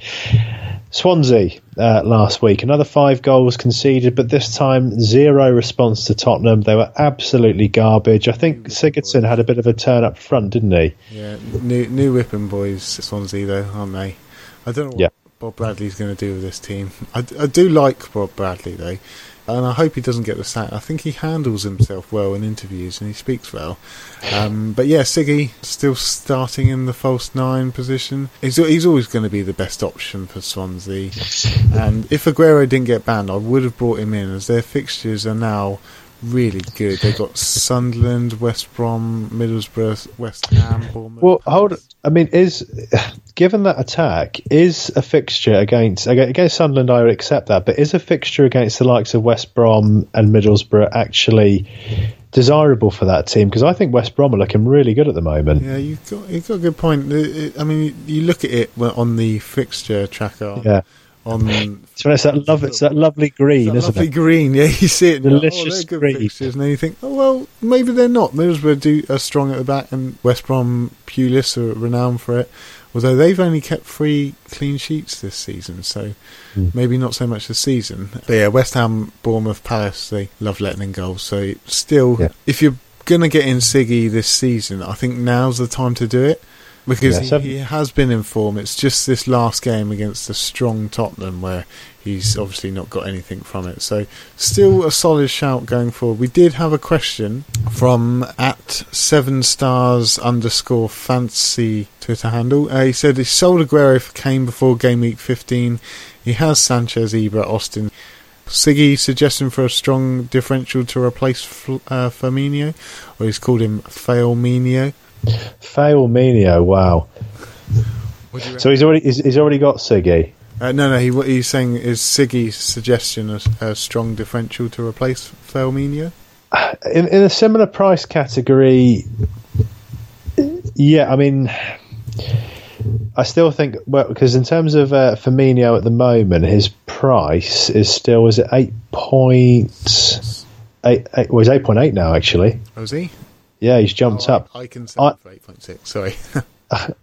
Swansea uh, last week, another five goals conceded, but this time zero response to Tottenham. They were absolutely garbage. I think Sigurdsson had a bit of a turn up front, didn't he? yeah, new new whipping boys, Swansea though, aren't they? I don't know what Yeah. Bob Bradley's going to do with this team. I do like Bob Bradley though, and I hope he doesn't get the sack. I think he handles himself well in interviews and he speaks well. Um, but yeah, Siggy still starting in the false nine position. He's he's always going to be the best option for Swansea. And if Aguero didn't get banned, I would have brought him in as their fixtures are now really good. They've got Sunderland, West Brom, Middlesbrough, West Ham, Bournemouth. Well, hold. I mean, is given that attack is a fixture against against Sunderland? I would accept that, but is a fixture against the likes of West Brom and Middlesbrough actually desirable for that team? Because I think West Brom are looking really good at the moment. Yeah, you've got you've got a good point. I mean, you look at it on the fixture tracker. Yeah, on so it's that love. It's that lovely green, that isn't lovely it? green. Yeah, you see it. Like, oh, Delicious they're good green. fixtures, and then you think, oh well, maybe they're not. Middlesbrough do are strong at the back, and West Brom, Pulis are renowned for it. Although they've only kept three clean sheets this season, so Hmm. maybe not so much this season. But yeah, West Ham, Bournemouth, Palace, they love letting in goals. So still, Yeah. if you're gonna get in Siggy this season, I think now's the time to do it because Yeah, he, he has been in form. It's just this last game against a strong Tottenham where he's obviously not got anything from it. So still a solid shout going forward. We did have a question from at seven stars underscore fancy Twitter handle. Uh, he said he sold Aguero for Kane before game week 15. He has Sanchez, Ibra, Austin. Siggy suggesting for a strong differential to replace F- uh, Firmino, or he's called him Failminio. Fail Menio, wow. So he's already he's, he's already got Siggy. Uh, no, no, he, what he's saying is Siggy's suggestion a, a strong differential to replace Firmino. in in a similar price category. Yeah, I mean, I still think well because in terms of uh, Firmino at the moment, his price is still is it eight point eight? eight well, he's eight point eight now actually. Oh, is he? Yeah, he's jumped Oh, up. I, I can sell I- it for 8.6, sorry.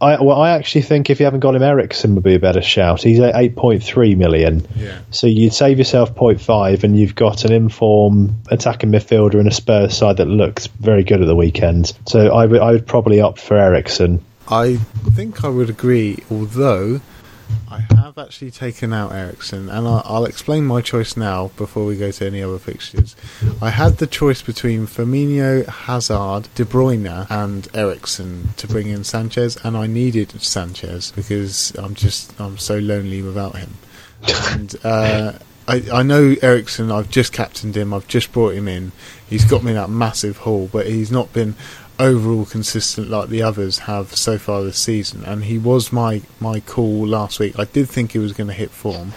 I well, I actually think if you haven't got him, Eriksen would be a better shout. He's at eight point three million. yeah. So you'd save yourself 0.5 and you've got an inform attacking midfielder in a Spurs side that looks very good at the weekend. So I would I would probably opt for Eriksen. I think I would agree, although I have actually taken out Eriksen, and I, I'll explain my choice now before we go to any other fixtures. I had the choice between Firmino, Hazard, De Bruyne, and Eriksen to bring in Sanchez, and I needed Sanchez because I'm just I'm so lonely without him. And uh, I, I know Eriksen. I've just captained him. I've just brought him in. He's got me that massive haul, but he's not been overall consistent like the others have so far this season. And he was my my call last week. I did think he was going to hit form.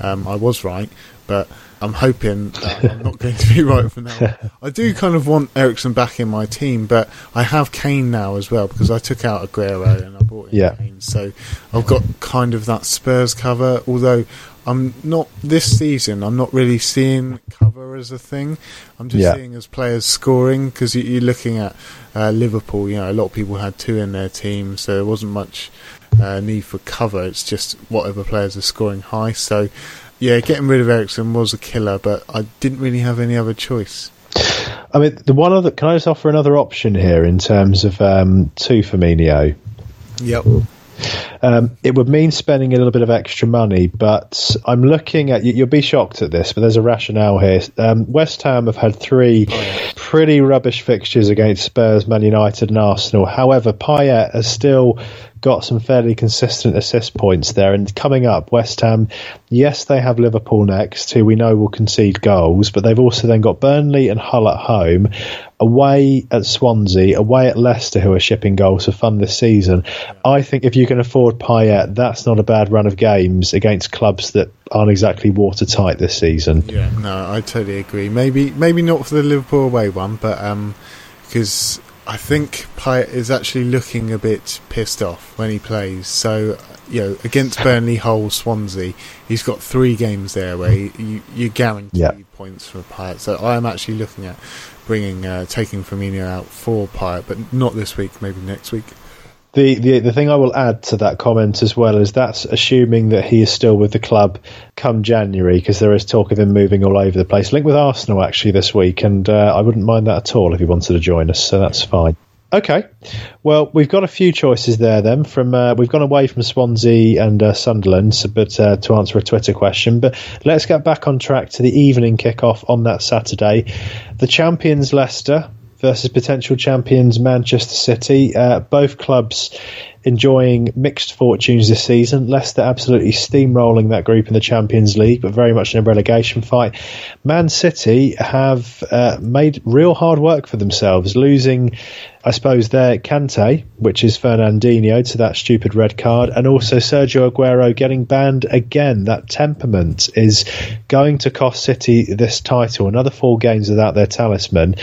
Um, I was right, but I'm hoping that I'm not going to be right from now. on. I do kind of want Eriksen back in my team, but I have Kane now as well because I took out Aguero and I brought in Yeah. Kane. So I've got kind of that Spurs cover, although I'm not this season. I'm not really seeing cover as a thing. I'm just Yeah. seeing as players scoring because you, you're looking at uh, Liverpool. You know, a lot of people had two in their team, so there wasn't much uh, need for cover. It's just whatever players are scoring high. So yeah, getting rid of Eriksen was a killer, but I didn't really have any other choice. I mean, the one other can I just offer another option here in terms of um, two Firmino? Yep. Um, it would mean spending a little bit of extra money, but I'm looking at you, you'll be shocked at this, but there's a rationale here. Um, West Ham have had three pretty rubbish fixtures against Spurs, Man United, and Arsenal. However, Payet has still got some fairly consistent assist points there. And coming up, West Ham, yes, they have Liverpool next, who we know will concede goals, but they've also then got Burnley and Hull at home, away at Swansea, away at Leicester, who are shipping goals for fun this season. I think if you can afford Payet, that's not a bad run of games against clubs that aren't exactly watertight this season. Yeah, no, I totally agree. Maybe, maybe not for the Liverpool away one, but because um, I think Payet is actually looking a bit pissed off when he plays. So, you know, against Burnley, Hull, Swansea, he's got three games there where you, you guarantee yeah. points for Payet. So I am actually looking at bringing, uh, taking Firmino out for Payet, but not this week, maybe next week. The, the the thing I will add to that comment as well is that's assuming that he is still with the club come January because there is talk of him moving all over the place. Link with Arsenal actually this week, and uh, I wouldn't mind that at all if he wanted to join us. So that's fine. Okay, well we've got a few choices there. Then from uh, we've gone away from Swansea and uh, Sunderland, so, but uh, to answer a Twitter question, but let's get back on track to the evening kickoff on that Saturday. The champions Leicester versus potential champions Manchester City. Uh, both clubs enjoying mixed fortunes this season. Leicester absolutely steamrolling that group in the Champions League, but very much in a relegation fight. Man City have uh, made real hard work for themselves, losing, I suppose, their Kante, which is Fernandinho, to that stupid red card, and also Sergio Aguero getting banned again. That temperament is going to cost City this title. Another four games without their talisman.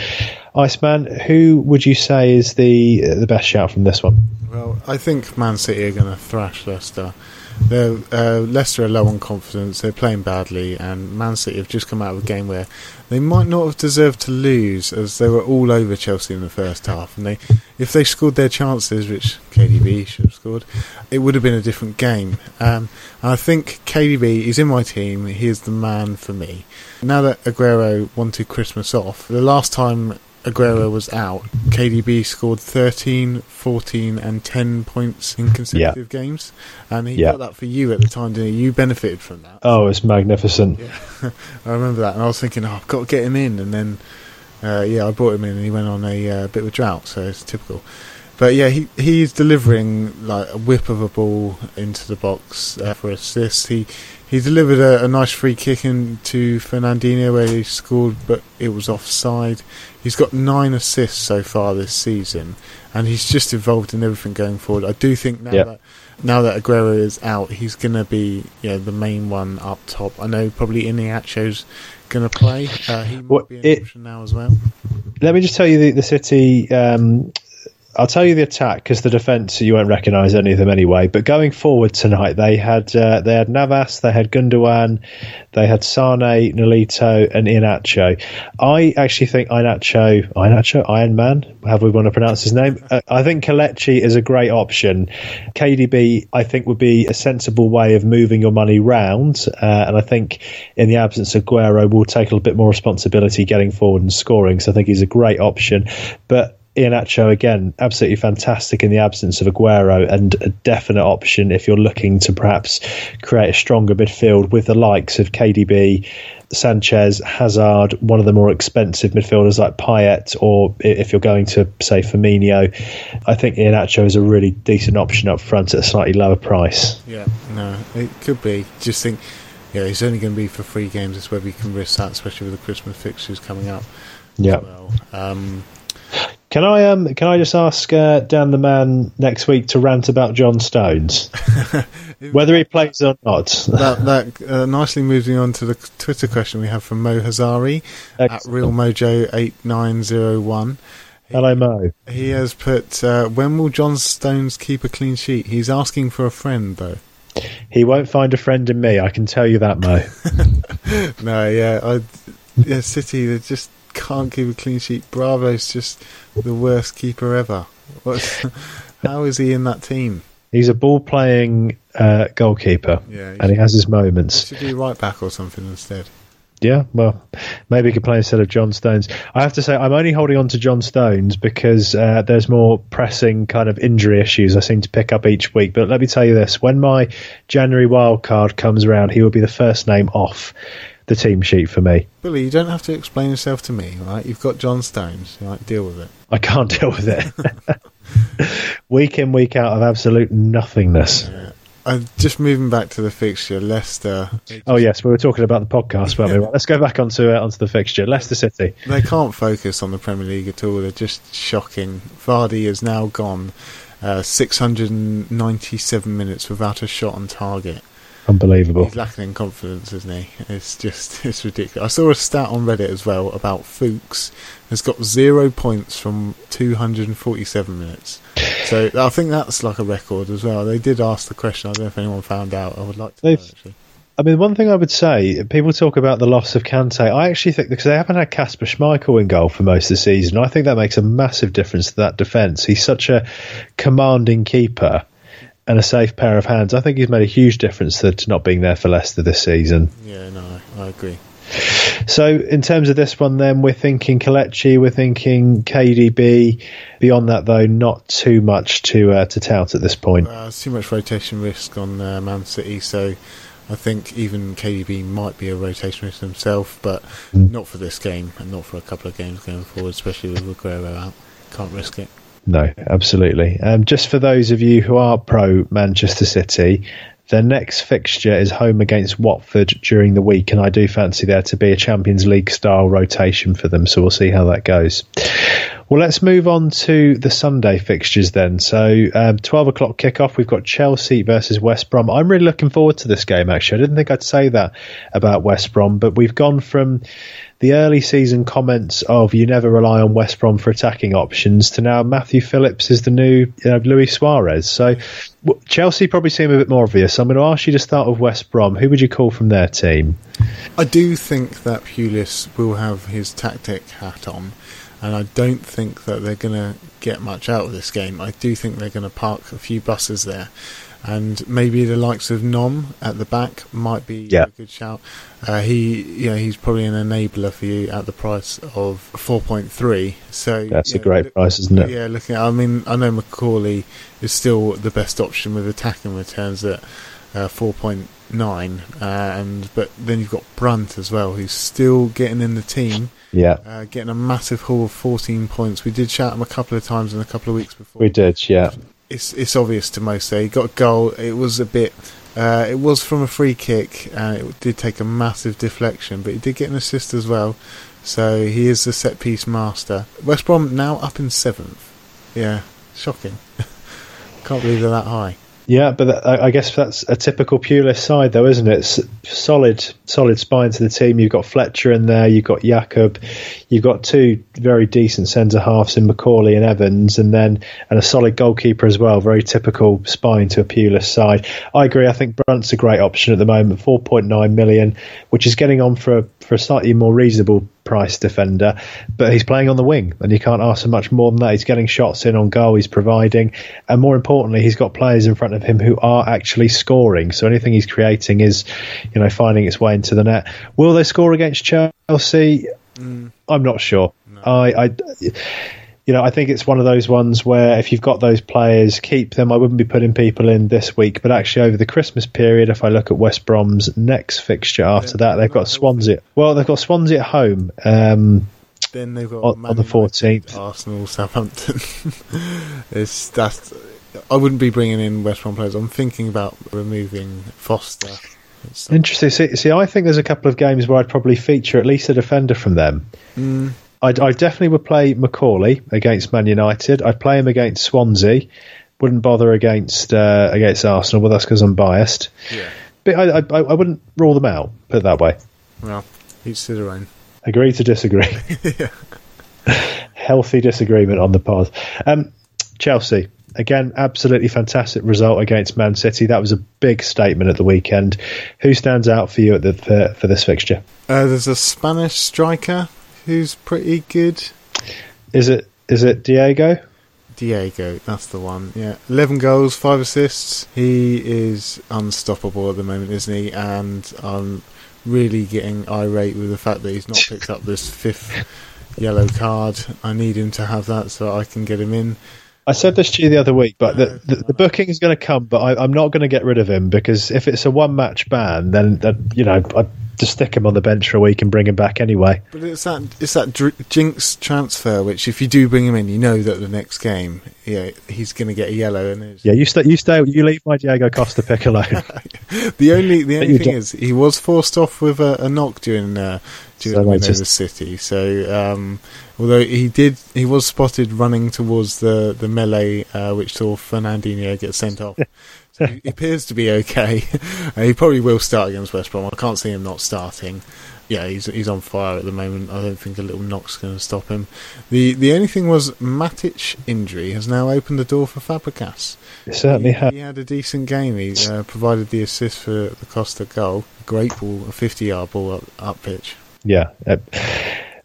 Iceman, who would you say is the the best shout from this one? Well, I think Man City are going to thrash Leicester. They're, uh, Leicester are low on confidence. They're playing badly, and Man City have just come out of a game where they might not have deserved to lose, as they were all over Chelsea in the first half. And they, if they scored their chances, which KDB should have scored, it would have been a different game. Um, and I think KDB is in my team. He is the man for me. Now that Aguero wanted Christmas off, the last time Aguero was out, KDB scored 13, 14, and 10 points in consecutive yeah. games. And he yeah. got that for you at the time, didn't he? You benefited from that. Oh, it's magnificent. Yeah. I remember that. And I was thinking, oh, I've got to get him in. And then, uh, yeah, I brought him in and he went on a uh, bit of a drought, so it's typical. But yeah, he he's delivering like a whip of a ball into the box uh, for assists. He he delivered a, a, nice free kick into Fernandinho where he scored, but it was offside. He's got nine assists so far this season, and he's just involved in everything going forward. I do think now that now that Aguero is out, he's going to be you know the main one up top. I know probably Iheanacho's going to play. Uh, he might well, be an it, option now as well. Let me just tell you the, the City um, I'll tell you the attack because the defence you won't recognise any of them anyway. But going forward tonight, they had uh, they had Navas, they had Gundogan, they had Sane, Nolito, and Iheanacho. I actually think Iheanacho, Iheanacho, Iron Man, however we want to pronounce his name. Uh, I think Kelechi is a great option. KDB, I think, would be a sensible way of moving your money round, uh, and I think in the absence of Aguero, will take a little bit more responsibility getting forward and scoring. So I think he's a great option, but Iheanacho again, absolutely fantastic in the absence of Aguero, and a definite option if you're looking to perhaps create a stronger midfield with the likes of KDB, Sanchez, Hazard, one of the more expensive midfielders like Payet, or if you're going to say Firmino, I think Iheanacho is a really decent option up front at a slightly lower price. Yeah, no, it could be. Just think, yeah, he's only going to be for three games. It's where we can risk that, especially with the Christmas fixtures coming up. Yeah. Well. Um, can I um can I just ask uh, Dan the man next week to rant about John Stones, whether he plays or not? that that uh, nicely moving on to the Twitter question we have from Mo Hazari Excellent. at Real Mojo eight nine zero one. Hello, Mo. He has put, uh, when will John Stones keep a clean sheet? He's asking for a friend, though. He won't find a friend in me, I can tell you that, Mo. no, yeah, I, yeah, City, they're just can't keep a clean sheet. Bravo's just the worst keeper ever. how is he in that team? He's a ball playing uh, goalkeeper, yeah, and he has his moments. Should be right back or something instead. Yeah, well, maybe he could play instead of John Stones. I have to say, I'm only holding on to John Stones because uh, there's more pressing kind of injury issues I seem to pick up each week. But let me tell you this when my January wild card comes around, he will be the first name off the team sheet for me. Billy, you don't have to explain yourself to me, right? You've got John Stones, right? Deal with it. I can't deal with it. week in, week out of absolute nothingness. Yeah. Uh, just moving back to the fixture, Leicester. Oh yes, we were talking about the podcast, weren't we? Right, let's go back onto uh, onto the fixture. Leicester City. They can't focus on the Premier League at all. They're just shocking. Vardy is now gone uh, 697 minutes without a shot on target. Unbelievable. He's lacking in confidence, isn't he? It's just it's ridiculous. I saw a stat on Reddit as well about Fuchs has got zero points from 247 minutes. So I think that's like a record as well. They did ask the question. I don't know if anyone found out. I would like to know, actually. I mean, one thing I would say, people talk about the loss of Kante. I actually think because they haven't had Kasper Schmeichel in goal for most of the season, I think that makes a massive difference to that defence. He's such a commanding keeper and a safe pair of hands. I think he's made a huge difference to, to not being there for Leicester this season. Yeah, no, I agree. So, in terms of this one, then we're thinking Kelechi, we're thinking KDB. Beyond that, though, not too much to uh, to tout at this point. Uh, too much rotation risk on uh, Man City, so I think even KDB might be a rotation risk himself, but mm. not for this game and not for a couple of games going forward, especially with Aguero out. Can't risk it. No, absolutely. Um, just for those of you who are pro Manchester City, their next fixture is home against Watford during the week, and I do fancy there to be a Champions League style rotation for them, so we'll see how that goes. Well, let's move on to the Sunday fixtures then. So, um, 12 o'clock kickoff, we've got Chelsea versus West Brom. I'm really looking forward to this game, actually. I didn't think I'd say that about West Brom, but we've gone from the early season comments of you never rely on West Brom for attacking options to now Matthew Phillips is the new you know, Luis Suarez. So Chelsea probably seem a bit more obvious. I'm going to ask you to start with West Brom. Who would you call from their team? I do think that Pulis will have his tactic hat on and I don't think that they're going to get much out of this game. I do think they're going to park a few buses there, and maybe the likes of Nyom at the back might be yeah. a good shout. Uh, he, you know, he's probably an enabler for you at the price of four point three. So that's a know, great look, price, isn't it? Yeah, looking. At, I mean, I know McAuley is still the best option with attacking returns at uh, four point nine, uh, and but then you've got Brunt as well, who's still getting in the team. Yeah, uh, getting a massive haul of fourteen points. We did shout him a couple of times in a couple of weeks before. We did, yeah. It's it's obvious to most. There, he got a goal. It was a bit. Uh, it was from a free kick, and it did take a massive deflection, but he did get an assist as well. So he is the set piece master. West Brom now up in seventh. Yeah, shocking. Can't believe they're that high. Yeah, but I guess that's a typical Pulis side, though, isn't it? solid, solid spine to the team. You've got Fletcher in there. You've got Yacob. You've got two very decent centre halves in McAuley and Evans, and then and a solid goalkeeper as well. Very typical spine to a Pulis side. I agree. I think Brunt's a great option at the moment. Four point nine million, which is getting on for a, for a slightly more reasonable price defender, but he's playing on the wing, and you can't ask for much more than that. He's getting shots in on goal, he's providing, and more importantly, he's got players in front of him who are actually scoring. So anything he's creating is, you know, finding its way into the net. Will they score against Chelsea? Mm. I'm not sure. No. I, I you know, I think it's one of those ones where if you've got those players, keep them. I wouldn't be putting people in this week, but actually over the Christmas period, if I look at West Brom's next fixture after that, they've got Swansea. Well, they've got Swansea at home. Um, then they've got on, on the fourteenth, Arsenal, Southampton. it's that's. I wouldn't be bringing in West Brom players. I'm thinking about removing Foster. Interesting. See, see, I think there's a couple of games where I'd probably feature at least a defender from them. Mm. I, I definitely would play McAuley against Man United. I'd play him against Swansea. Wouldn't bother against uh, against Arsenal, but that's because I'm biased. Yeah. But I, I, I wouldn't rule them out. Put it that way. Well, each to their own. Agree to disagree. yeah. Healthy disagreement on the pod. Um, Chelsea again, absolutely fantastic result against Man City. That was a big statement at the weekend. Who stands out for you at the, for, for this fixture? Uh, there's a Spanish striker who's pretty good. Is it is it Diego? Diego, that's the one. Yeah, eleven goals, five assists. He is unstoppable at the moment, isn't he? And I'm really getting irate with the fact that he's not picked up this fifth yellow card. I need him to have that so I can get him in. I said this to you the other week, but the, the, the booking is going to come, but I, am not going to get rid of him because if it's a one match ban, then, then you know, I just stick him on the bench for a week and bring him back anyway. But it's that it's that dr- jinx transfer, which if you do bring him in, you know that the next game, yeah, he's going to get a yellow. And yeah, you stay, you stay, you leave my Diego Costa pick alone. the only the only thing is he was forced off with a, a knock during uh, during so Manchester City. So um, although he did, he was spotted running towards the the melee, uh, which saw Fernandinho get sent off. so he appears to be okay. he probably will start against West Brom. I can't see him not starting. Yeah, he's he's on fire at the moment. I don't think a little knock's going to stop him. the The only thing was Matic injury has now opened the door for Fabregas. It certainly he, has. He had a decent game. He uh, provided the assist for the Costa goal. Great ball, a fifty yard ball up, up pitch yeah. Uh,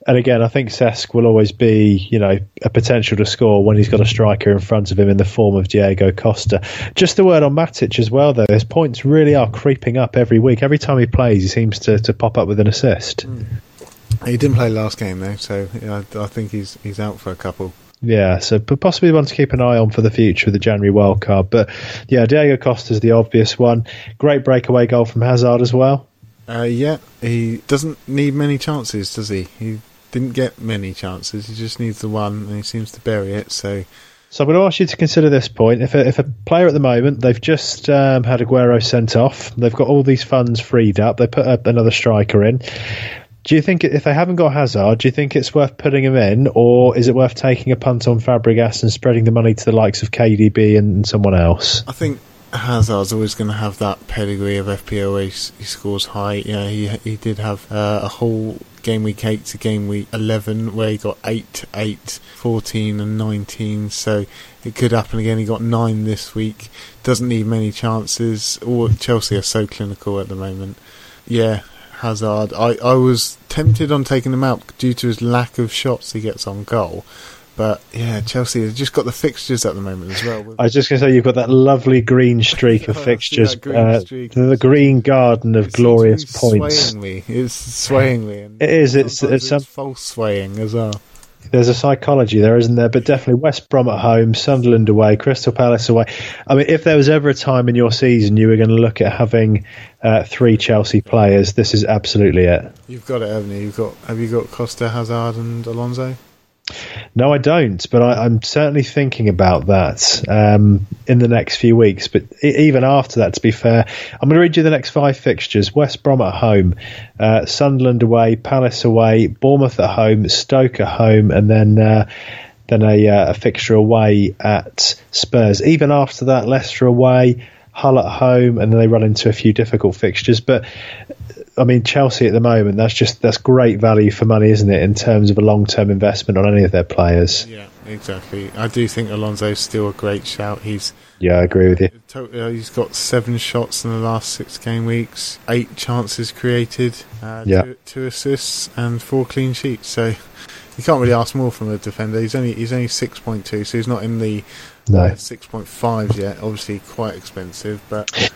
and again, I think Cesc will always be, you know, a potential to score when he's got a striker in front of him in the form of Diego Costa. Just a word on Matic as well, though. His points really are creeping up every week. Every time he plays, he seems to, to pop up with an assist. Mm. He didn't play last game though, so I, I think he's he's out for a couple. Yeah, so possibly one to keep an eye on for the future of the January World Cup. But yeah, Diego Costa is the obvious one. Great breakaway goal from Hazard as well. Uh, yeah, he doesn't need many chances, does he? He didn't get many chances. He just needs the one, and he seems to bury it. So, so I'm going to ask you to consider this point. If a, if a player at the moment they've just um, had Aguero sent off, they've got all these funds freed up, they put up another striker in. Do you think if they haven't got Hazard, do you think it's worth putting him in, or is it worth taking a punt on Fabregas and spreading the money to the likes of KDB and someone else? I think Hazard's always going to have that pedigree of he, he scores high. Yeah, he he did have uh, a whole game week 8 to game week 11 where he got 8, 8, 14 and 19 so it could happen again. He got 9 this week. Doesn't need many chances. Or Chelsea are so clinical at the moment. Yeah Hazard. I, I was tempted on taking him out due to his lack of shots he gets on goal but yeah, Chelsea have just got the fixtures at the moment as well. I was just going to say you've got that lovely green streak of fixtures, green uh, streak. the green garden of glorious points. Swaying me, it's swaying me. it is. It's it's, it's false swaying as well. There's a psychology there, isn't there? But definitely West Brom at home, Sunderland away, Crystal Palace away. I mean, if there was ever a time in your season you were going to look at having uh, three Chelsea players, this is absolutely it. You've got it, haven't you? You've got. Have you got Costa, Hazard, and Alonso? No, I don't, but I, am certainly thinking about that um, in the next few weeks. But even after that, to be fair, I'm going to read you the next five fixtures West Brom at home, uh, Sunderland away, Palace away, Bournemouth at home, Stoke at home, and then. Uh, then a, uh, a fixture away at Spurs. Even after that, Leicester away, Hull at home, and then they run into a few difficult fixtures. But I mean, Chelsea at the moment, that's just that's great value for money, isn't it, in terms of a long term investment on any of their players? Yeah, exactly. I do think Alonso's still a great shout. He's yeah, I agree with you. Uh, he's got seven shots in the last six game weeks, eight chances created, uh, yeah. two, two assists, and four clean sheets. So you can't really ask more from a defender. He's only he's only six point two, so he's not in the no. Six point five yet. Obviously, quite expensive, but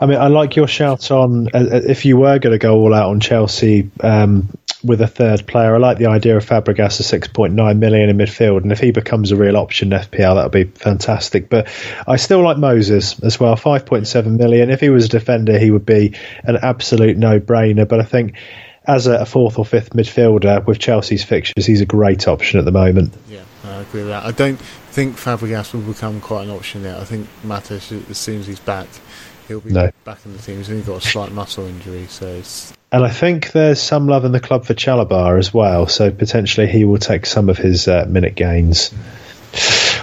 I mean, I like your shout on uh, uh if you were going to go all out on Chelsea um, with a third player. I like the idea of Fabregas at six point nine million in midfield, and if he becomes a real option in FPL, that would be fantastic. But I still like Moses as well. Five point seven million. If he was a defender, he would be an absolute no brainer. But I think as a fourth or fifth midfielder with Chelsea's fixtures, he's a great option at the moment. Yeah, I agree with that. I don't think Fabregas will become quite an option there. I think Matic, as soon as he's back, he'll be no. back in the team. He's only got a slight muscle injury, so it's. And I think there's some love in the club for Chalobah as well, so potentially he will take some of his uh, minute gains.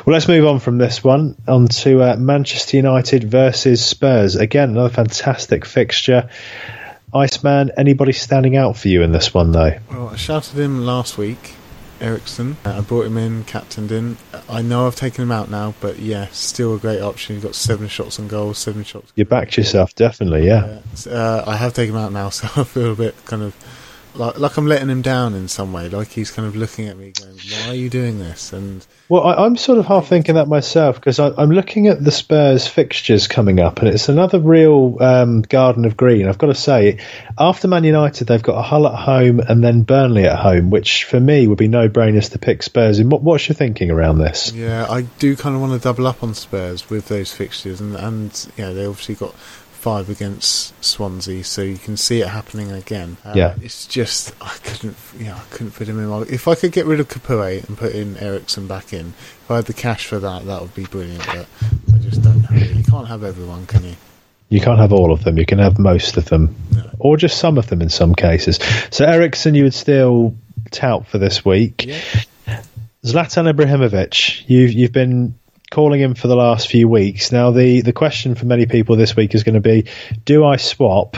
Well, let's move on from this one on to uh, Manchester United versus Spurs. Again, another fantastic fixture. Iceman, anybody standing out for you in this one, though? Well, I shouted him last week Eriksen. Uh, I brought him in, captained him. I know I've taken him out now, but yeah, still a great option. He's got seven shots on goal, seven shots. You backed yourself, definitely, yeah. Uh, uh, I have taken him out now, so I feel a bit kind of like like I'm letting him down in some way. Like he's kind of looking at me, going, "Why are you doing this?" And well, I, am sort of half thinking that myself because I'm looking at the Spurs fixtures coming up, and it's another real um, garden of green. I've got to say, after Man United, they've got a Hull at home and then Burnley at home, which for me would be no brainers to pick Spurs. In what, what's your thinking around this? Yeah, I do kind of want to double up on Spurs with those fixtures, and and you know they obviously got five against Swansea, so you can see it happening again. Um, yeah, it's just I couldn't, you know, I couldn't fit him in. My, if I could get rid of Capoue and put in Eriksen back in, if I had the cash for that, that would be brilliant. But I just don't have it. You can't have everyone, can you? You can't have all of them. You can have most of them, no. or just some of them in some cases. So Eriksen, you would still tout for this week. Yeah. Zlatan Ibrahimovic, you've you've been calling him for the last few weeks. Now, the, the question for many people this week is going to be do I swap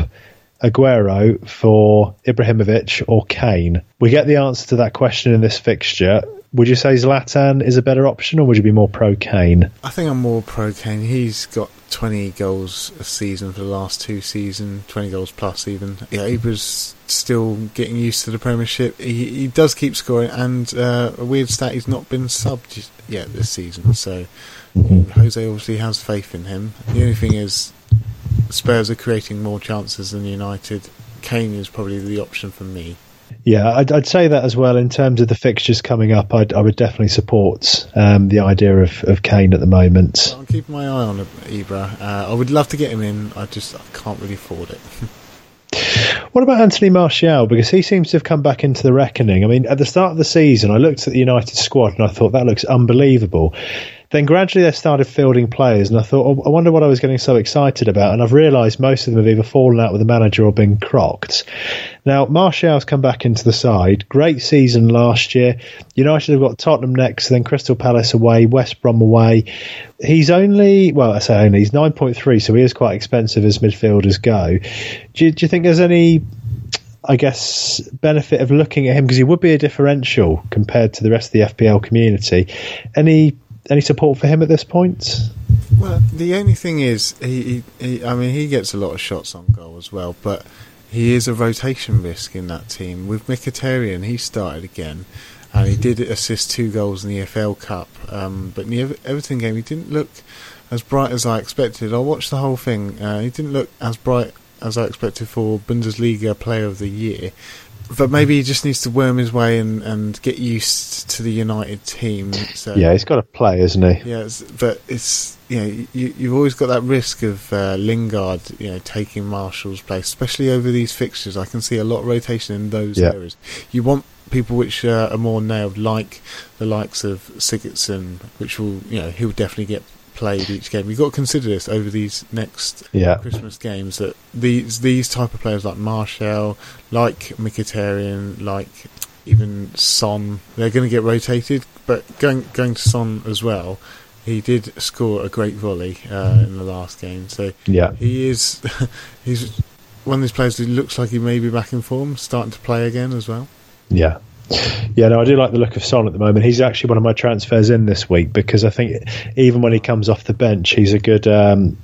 Aguero for Ibrahimovic or Kane? We get the answer to that question in this fixture. Would you say Zlatan is a better option, or would you be more pro Kane? I think I'm more pro Kane. He's got 20 goals a season for the last two seasons, 20 goals plus even. Yeah, he was still getting used to the Premiership. He, he does keep scoring, and uh, a weird stat, he's not been subbed yet this season. So mm-hmm. Jose obviously has faith in him. The only thing is, Spurs are creating more chances than United. Kane is probably the option for me. Yeah, I'd, I'd, say that as well. In terms of the fixtures coming up, I'd, I would definitely support um, the idea of, of Kane at the moment. I'm keeping my eye on Ibra. Uh, I would love to get him in. I just I can't really afford it. What about Anthony Martial? Because he seems to have come back into the reckoning. I mean, at the start of the season, I looked at the United squad and I thought that looks unbelievable. Then gradually they started fielding players, and I thought, oh, I wonder what I was getting so excited about. And I've realised most of them have either fallen out with the manager or been crocked. Now, Martial's come back into the side. Great season last year. United have got Tottenham next, then Crystal Palace away, West Brom away. He's only, well, I say only, he's 9.3, so he is quite expensive as midfielders go. Do you, do you think there's any I guess, benefit of looking at him because he would be a differential compared to the rest of the FPL community. Any any support for him at this point? Well, the only thing is, he, he, he, I mean, he gets a lot of shots on goal as well, but he is a rotation risk in that team. With Mkhitaryan, he started again, and he did assist two goals in the EFL Cup. Um, but in the Everton game, he didn't look as bright as I expected. I watched the whole thing. Uh, he didn't look as bright as I expected for Bundesliga Player of the Year but maybe he just needs to worm his way and, and get used to the United team. So yeah, he's got to play, isn't he? Yeah, it's, but it's you know you, you've always got that risk of uh, Lingard, you know, taking Martial's place, especially over these fixtures. I can see a lot of rotation in those yeah. areas. You want people which uh, are more nailed, like the likes of Sigurdsson, which will you know he'll definitely get played each game. You've got to consider this over these next yeah. Christmas games that these these type of players like Martial, like Mkhitaryan, like even Son, they're going to get rotated. But going going to Son as well, he did score a great volley uh, in the last game. So yeah, he is he's one of these players who looks like he may be back in form, starting to play again as well. Yeah, yeah, no, I do like the look of Son at the moment. He's actually one of my transfers in this week because I think even when he comes off the bench, he's a good. Um,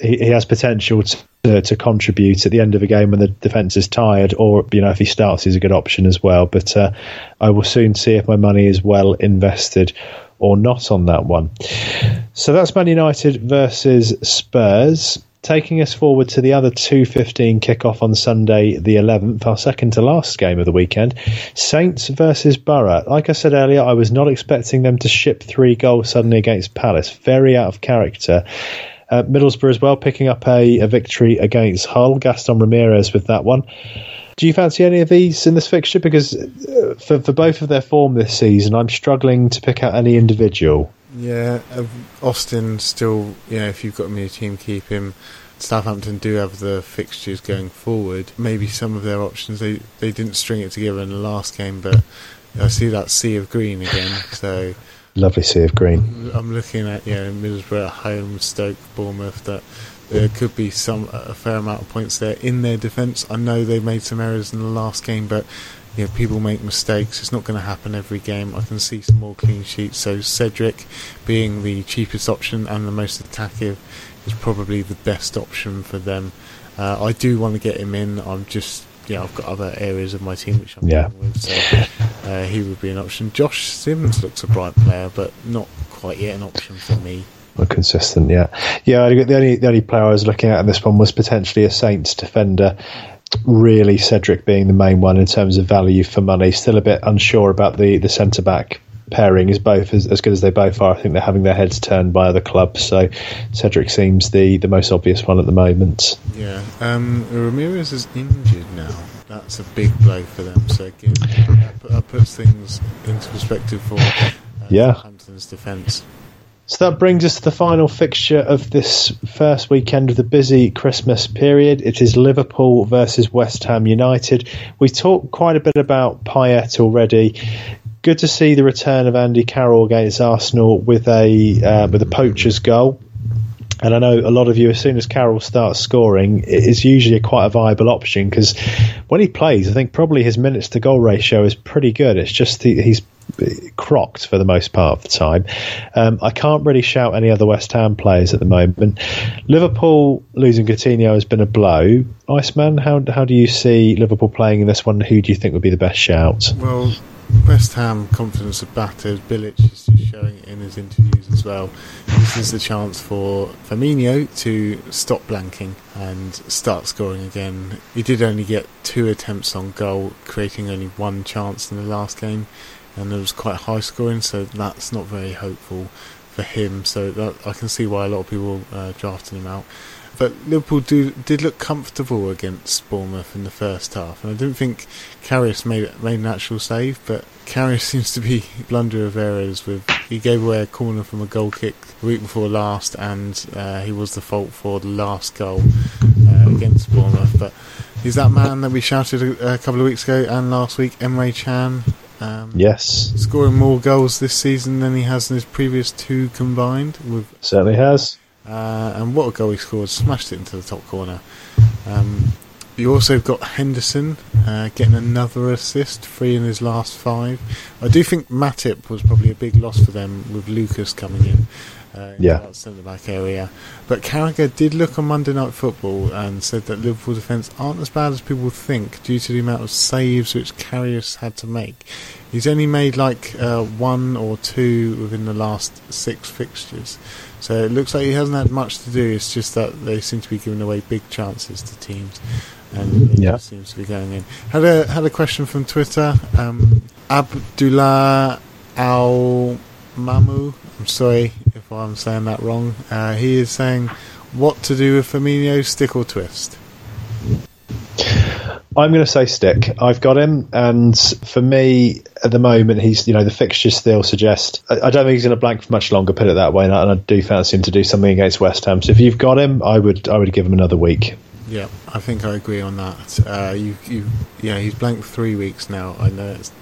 he, he, has potential to, to contribute at the end of a game when the defence is tired, or you know if he starts, he's a good option as well. But uh, I will soon see if my money is well invested or not on that one. So that's Man United versus Spurs taking us forward to the other 2.15 kickoff on Sunday the 11th, our second to last game of the weekend. Saints versus Borough. Like I said earlier, I was not expecting them to ship three goals suddenly against Palace. Very out of character. Uh, Middlesbrough as well, picking up a, a victory against Hull. Gaston Ramirez with that one. Do you fancy any of these in this fixture? Because uh, for, for both of their form this season, I'm struggling to pick out any individual. Yeah, uh, Austin still, you know, if you've got him in your team, keep him. Southampton do have the fixtures going forward. Maybe some of their options they they didn't string it together in the last game, but I see that sea of green again. So lovely sea of green. I'm looking at yeah Middlesbrough at home, Stoke, Bournemouth. That there could be some a fair amount of points there in their defence. I know they made some errors in the last game, but you know, people make mistakes. It's not going to happen every game. I can see some more clean sheets. So Cedric, being the cheapest option and the most attacking, is probably the best option for them. Uh, I do want to get him in. I'm just yeah, I've got other areas of my team which I'm Yeah. with, so uh, he would be an option. Josh Sims looks a bright player, but not quite yet an option for me. Not consistent, yeah, yeah. The only the only player I was looking at in this one was potentially a Saints defender. Really, Cedric being the main one in terms of value for money. Still a bit unsure about the the centre back pairing. Is both as, as good as they both are. I think they're having their heads turned by other clubs. So Cedric seems the the most obvious one at the moment. Yeah, um, Ramirez is injured now. That's a big blow for them. So again, that puts things into perspective for uh, Yeah. Southampton's defence. So that brings us to the final fixture of this first weekend of the busy Christmas period. It is Liverpool versus West Ham United. We talked quite a bit about Payet already. Good to see the return of Andy Carroll against Arsenal with a uh, with a poacher's goal. And I know a lot of you, as soon as Carroll starts scoring, it is usually quite a viable option because when he plays, I think probably his minutes to goal ratio is pretty good. It's just the, he's crocked for the most part of the time. Um, I can't really shout any other West Ham players at the moment. Liverpool losing Coutinho has been a blow. Iceman, how how do you see Liverpool playing in this one? Who do you think would be the best shout? Well, West Ham confidence are battered. Bilic is just showing it in his interviews as well. This is the chance for Firmino to stop blanking and start scoring again. He did only get two attempts on goal, creating only one chance in the last game, and it was quite high scoring, so that's not very hopeful for him. So that, I can see why a lot of people uh, drafted him out. But Liverpool do, did look comfortable against Bournemouth in the first half, and I didn't think Karius made made an actual save, but Karius seems to be blunder of errors. With he gave away a corner from a goal kick the week before last, and uh, he was the fault for the last goal uh, against Bournemouth. But he's that man that we shouted a, a couple of weeks ago and last week, Emre Can. Um, Yes, Scoring more goals this season than he has in his previous two combined, with certainly has. uh, and what a goal he scored! Smashed it into the top corner. Um, you also got Henderson uh, getting another assist, three in his last five. I do think Matip was probably a big loss for them with Lucas coming in. Uh, Yeah. that centre back area, but Carragher did look on Monday Night Football and said that Liverpool defence aren't as bad as people think due to the amount of saves which Karius had to make. He's only made like uh, one or two within the last six fixtures. So it looks like he hasn't had much to do. It's just that they seem to be giving away big chances to teams, and it Yeah. seems to be going in. Had a had a question from Twitter. Um, Abdullah Al Mamu. I'm sorry if I'm saying that wrong. Uh, he is saying what to do with Firmino, stick or twist. I'm going to say stick. I've got him, and for me at the moment, he's you know the fixtures still suggest. I, I don't think he's going to blank for much longer. Put it that way, and I, and I do fancy him to do something against West Ham. So if you've got him, I would I would give him another week. Yeah, I think I agree on that. Uh, you, you, yeah, he's blanked three weeks now. I know it's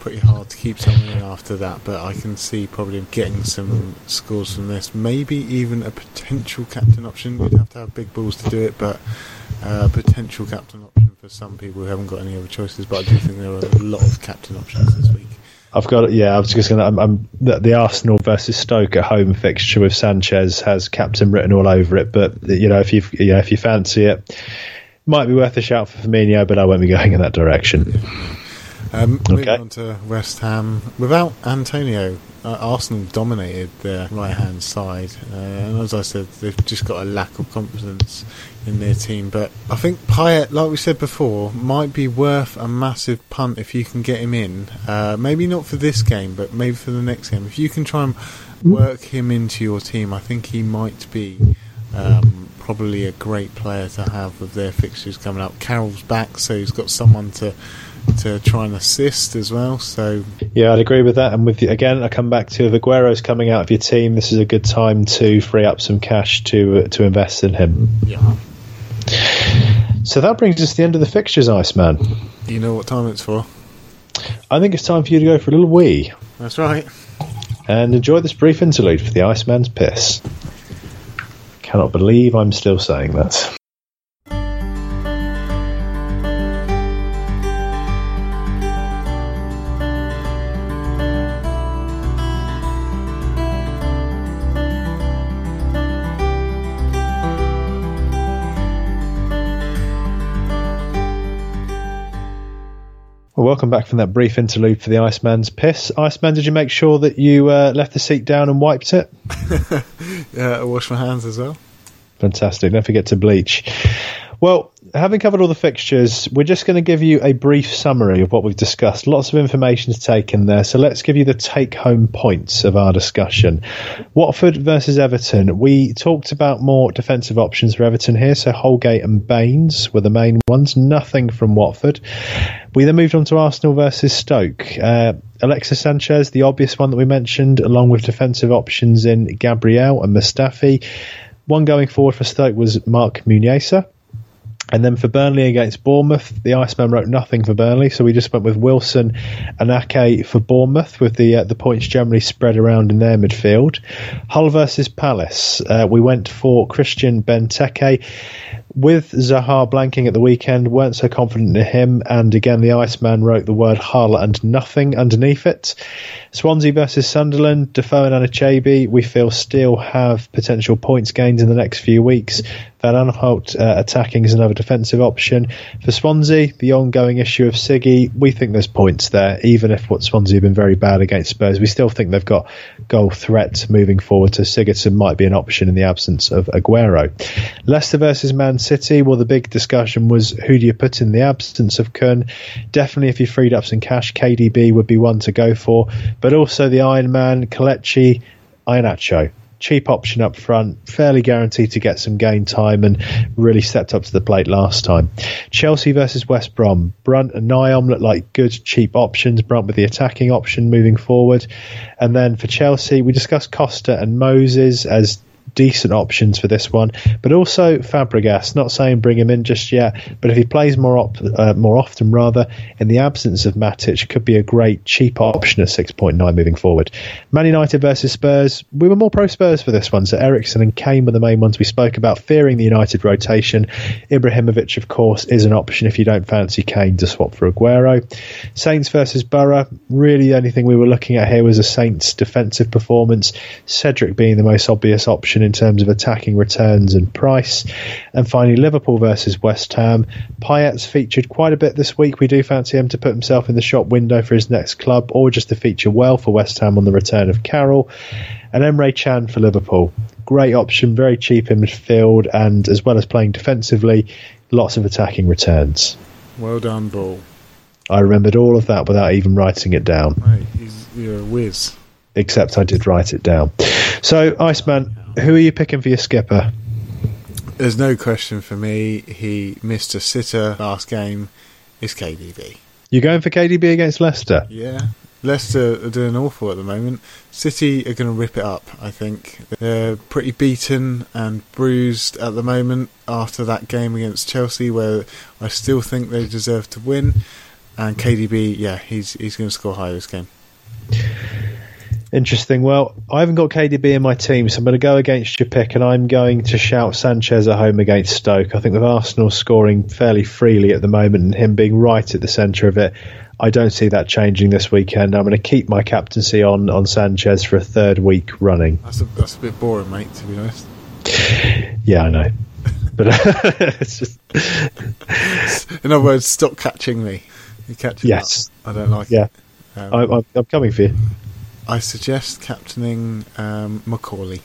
pretty hard to keep someone in after that, but I can see probably getting some scores from this. Maybe even a potential captain option. You'd have to have big balls to do it, but uh, potential captain option for some people who haven't got any other choices. But I do think there are a lot of captain options this week. I've got yeah. I was just going to. I'm, I'm the, the Arsenal versus Stoke at home fixture with Sanchez has captain written all over it. But you know if you yeah if you fancy it, might be worth a shout for Firmino, but I won't be going in that direction. Um, moving Okay. on to West Ham. Without Antonio, uh, Arsenal dominated their right hand side. Uh, and as I said, they've just got a lack of confidence in their team. But I think Payet, like we said before, might be worth a massive punt if you can get him in. Uh, maybe not for this game, but maybe for the next game. If you can try and work him into your team, I think he might be. Um, probably a great player to have with their fixtures coming up. Carroll's back, so he's got someone to to try and assist as well. So Yeah, I'd agree with that. And with the, again, I come back to if Aguero's coming out of your team, this is a good time to free up some cash to uh, to invest in him. yeah, So that brings us to the end of the fixtures, Iceman. you know what time it's for. I think it's time for you to go for a little wee That's right. and enjoy this brief interlude for the Iceman's piss. Cannot believe I'm still saying that. Welcome back from that brief interlude for the Iceman's piss. Iceman, did you make sure that you uh, left the seat down and wiped it? yeah, I washed my hands as well. Fantastic. Don't forget to bleach. Well, having covered all the fixtures, we're just going to give you a brief summary of what we've discussed. Lots of information to take in there, so let's give you the take home points of our discussion. Watford versus Everton. We talked about more defensive options for Everton here, so Holgate and Baines were the main ones, nothing from Watford. We then moved on to Arsenal versus Stoke. Uh, Alexis Sanchez, the obvious one that we mentioned, along with defensive options in Gabriel and Mustafi. One going forward for Stoke was Marc Muniesa. And then for Burnley against Bournemouth, the Iceman wrote nothing for Burnley, so we just went with Wilson and Ake for Bournemouth, with the uh, the points generally spread around in their midfield. Hull versus Palace, uh, we went for Christian Benteke. With Zaha blanking at the weekend, weren't so confident in him, and again the Iceman wrote the word Hull and nothing underneath it. Swansea versus Sunderland, Defoe and Anichebe, we feel still have potential points gained in the next few weeks. Van Aanholt uh, attacking is another defensive option. For Swansea, the ongoing issue of Siggy, we think there's points there, even if what Swansea have been very bad against Spurs. We still think they've got goal threat moving forward, so Sigurdsson might be an option in the absence of Aguero. Leicester versus Man City, well, the big discussion was who do you put in the absence of Kun? Definitely, if you freed up some cash, KDB would be one to go for but also the Iron Man, Kelechi, Iheanacho. Cheap option up front, fairly guaranteed to get some game time, and really stepped up to the plate last time. Chelsea versus West Brom. Brunt and Nyom look like good, cheap options. Brunt with the attacking option moving forward. And then for Chelsea, we discussed Costa and Moses as decent options for this one. But also Fabregas, not saying bring him in just yet, but if he plays more op- uh, more often, rather, in the absence of Matic, could be a great cheap option at 6.9 moving forward. Man United versus Spurs, we were more pro Spurs for this one, so Eriksen and Kane were the main ones we spoke about, fearing the United rotation. Ibrahimovic, of course, is an option if you don't fancy Kane to swap for Aguero. Saints versus Borough, really the only thing we were looking at here was a Saints defensive performance, Cedric being the most obvious option in terms of attacking returns and price. And finally, Liverpool versus West Ham. Payet's featured quite a bit this week. We do fancy him to put himself in the shop window for his next club or just to feature well for West Ham on the return of Carroll. And Emre Can for Liverpool. Great option, very cheap in midfield, and as well as playing defensively, lots of attacking returns. Well done, Ball. I remembered all of that without even writing it down. Mate, you're a whiz. Except I did write it down. So, Iceman, who are you picking for your skipper? There's no question for me. He missed a sitter last game. It's KDB. You're going for KDB against Leicester? Yeah. Leicester are doing awful at the moment. City are going to rip it up, I think. They're pretty beaten and bruised at the moment after that game against Chelsea, where I still think they deserve to win. And KDB, yeah, he's he's going to score high this game. Interesting. Well, I haven't got KDB in my team, so I'm going to go against your pick, and I'm going to shout Sanchez at home against Stoke. I think with Arsenal scoring fairly freely at the moment and him being right at the centre of it, I don't see that changing this weekend. I'm going to keep my captaincy on, on Sanchez for a third week running. That's a, that's a bit boring, mate, to be honest. Yeah, I know. But it's just. In other words, stop catching me. You catch me. yes. Up. I don't like yeah. it. Um, I, I'm coming for you. I suggest captaining um, McAuley.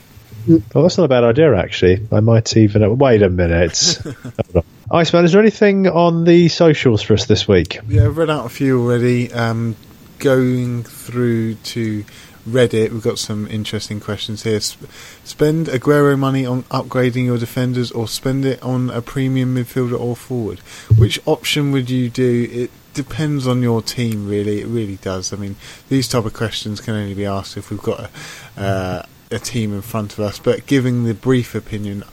Well, that's not a bad idea, actually. I might even. Wait a minute. Iceman, is there anything on the socials for us this week? Yeah, I've read out a few already. Um, going through to Reddit, we've got some interesting questions here. Spend Aguero money on upgrading your defenders, or spend it on a premium midfielder or forward. Which option would you do? It depends on your team, really. It really does. I mean, these type of questions can only be asked if we've got a, uh, a team in front of us. But giving the brief opinion,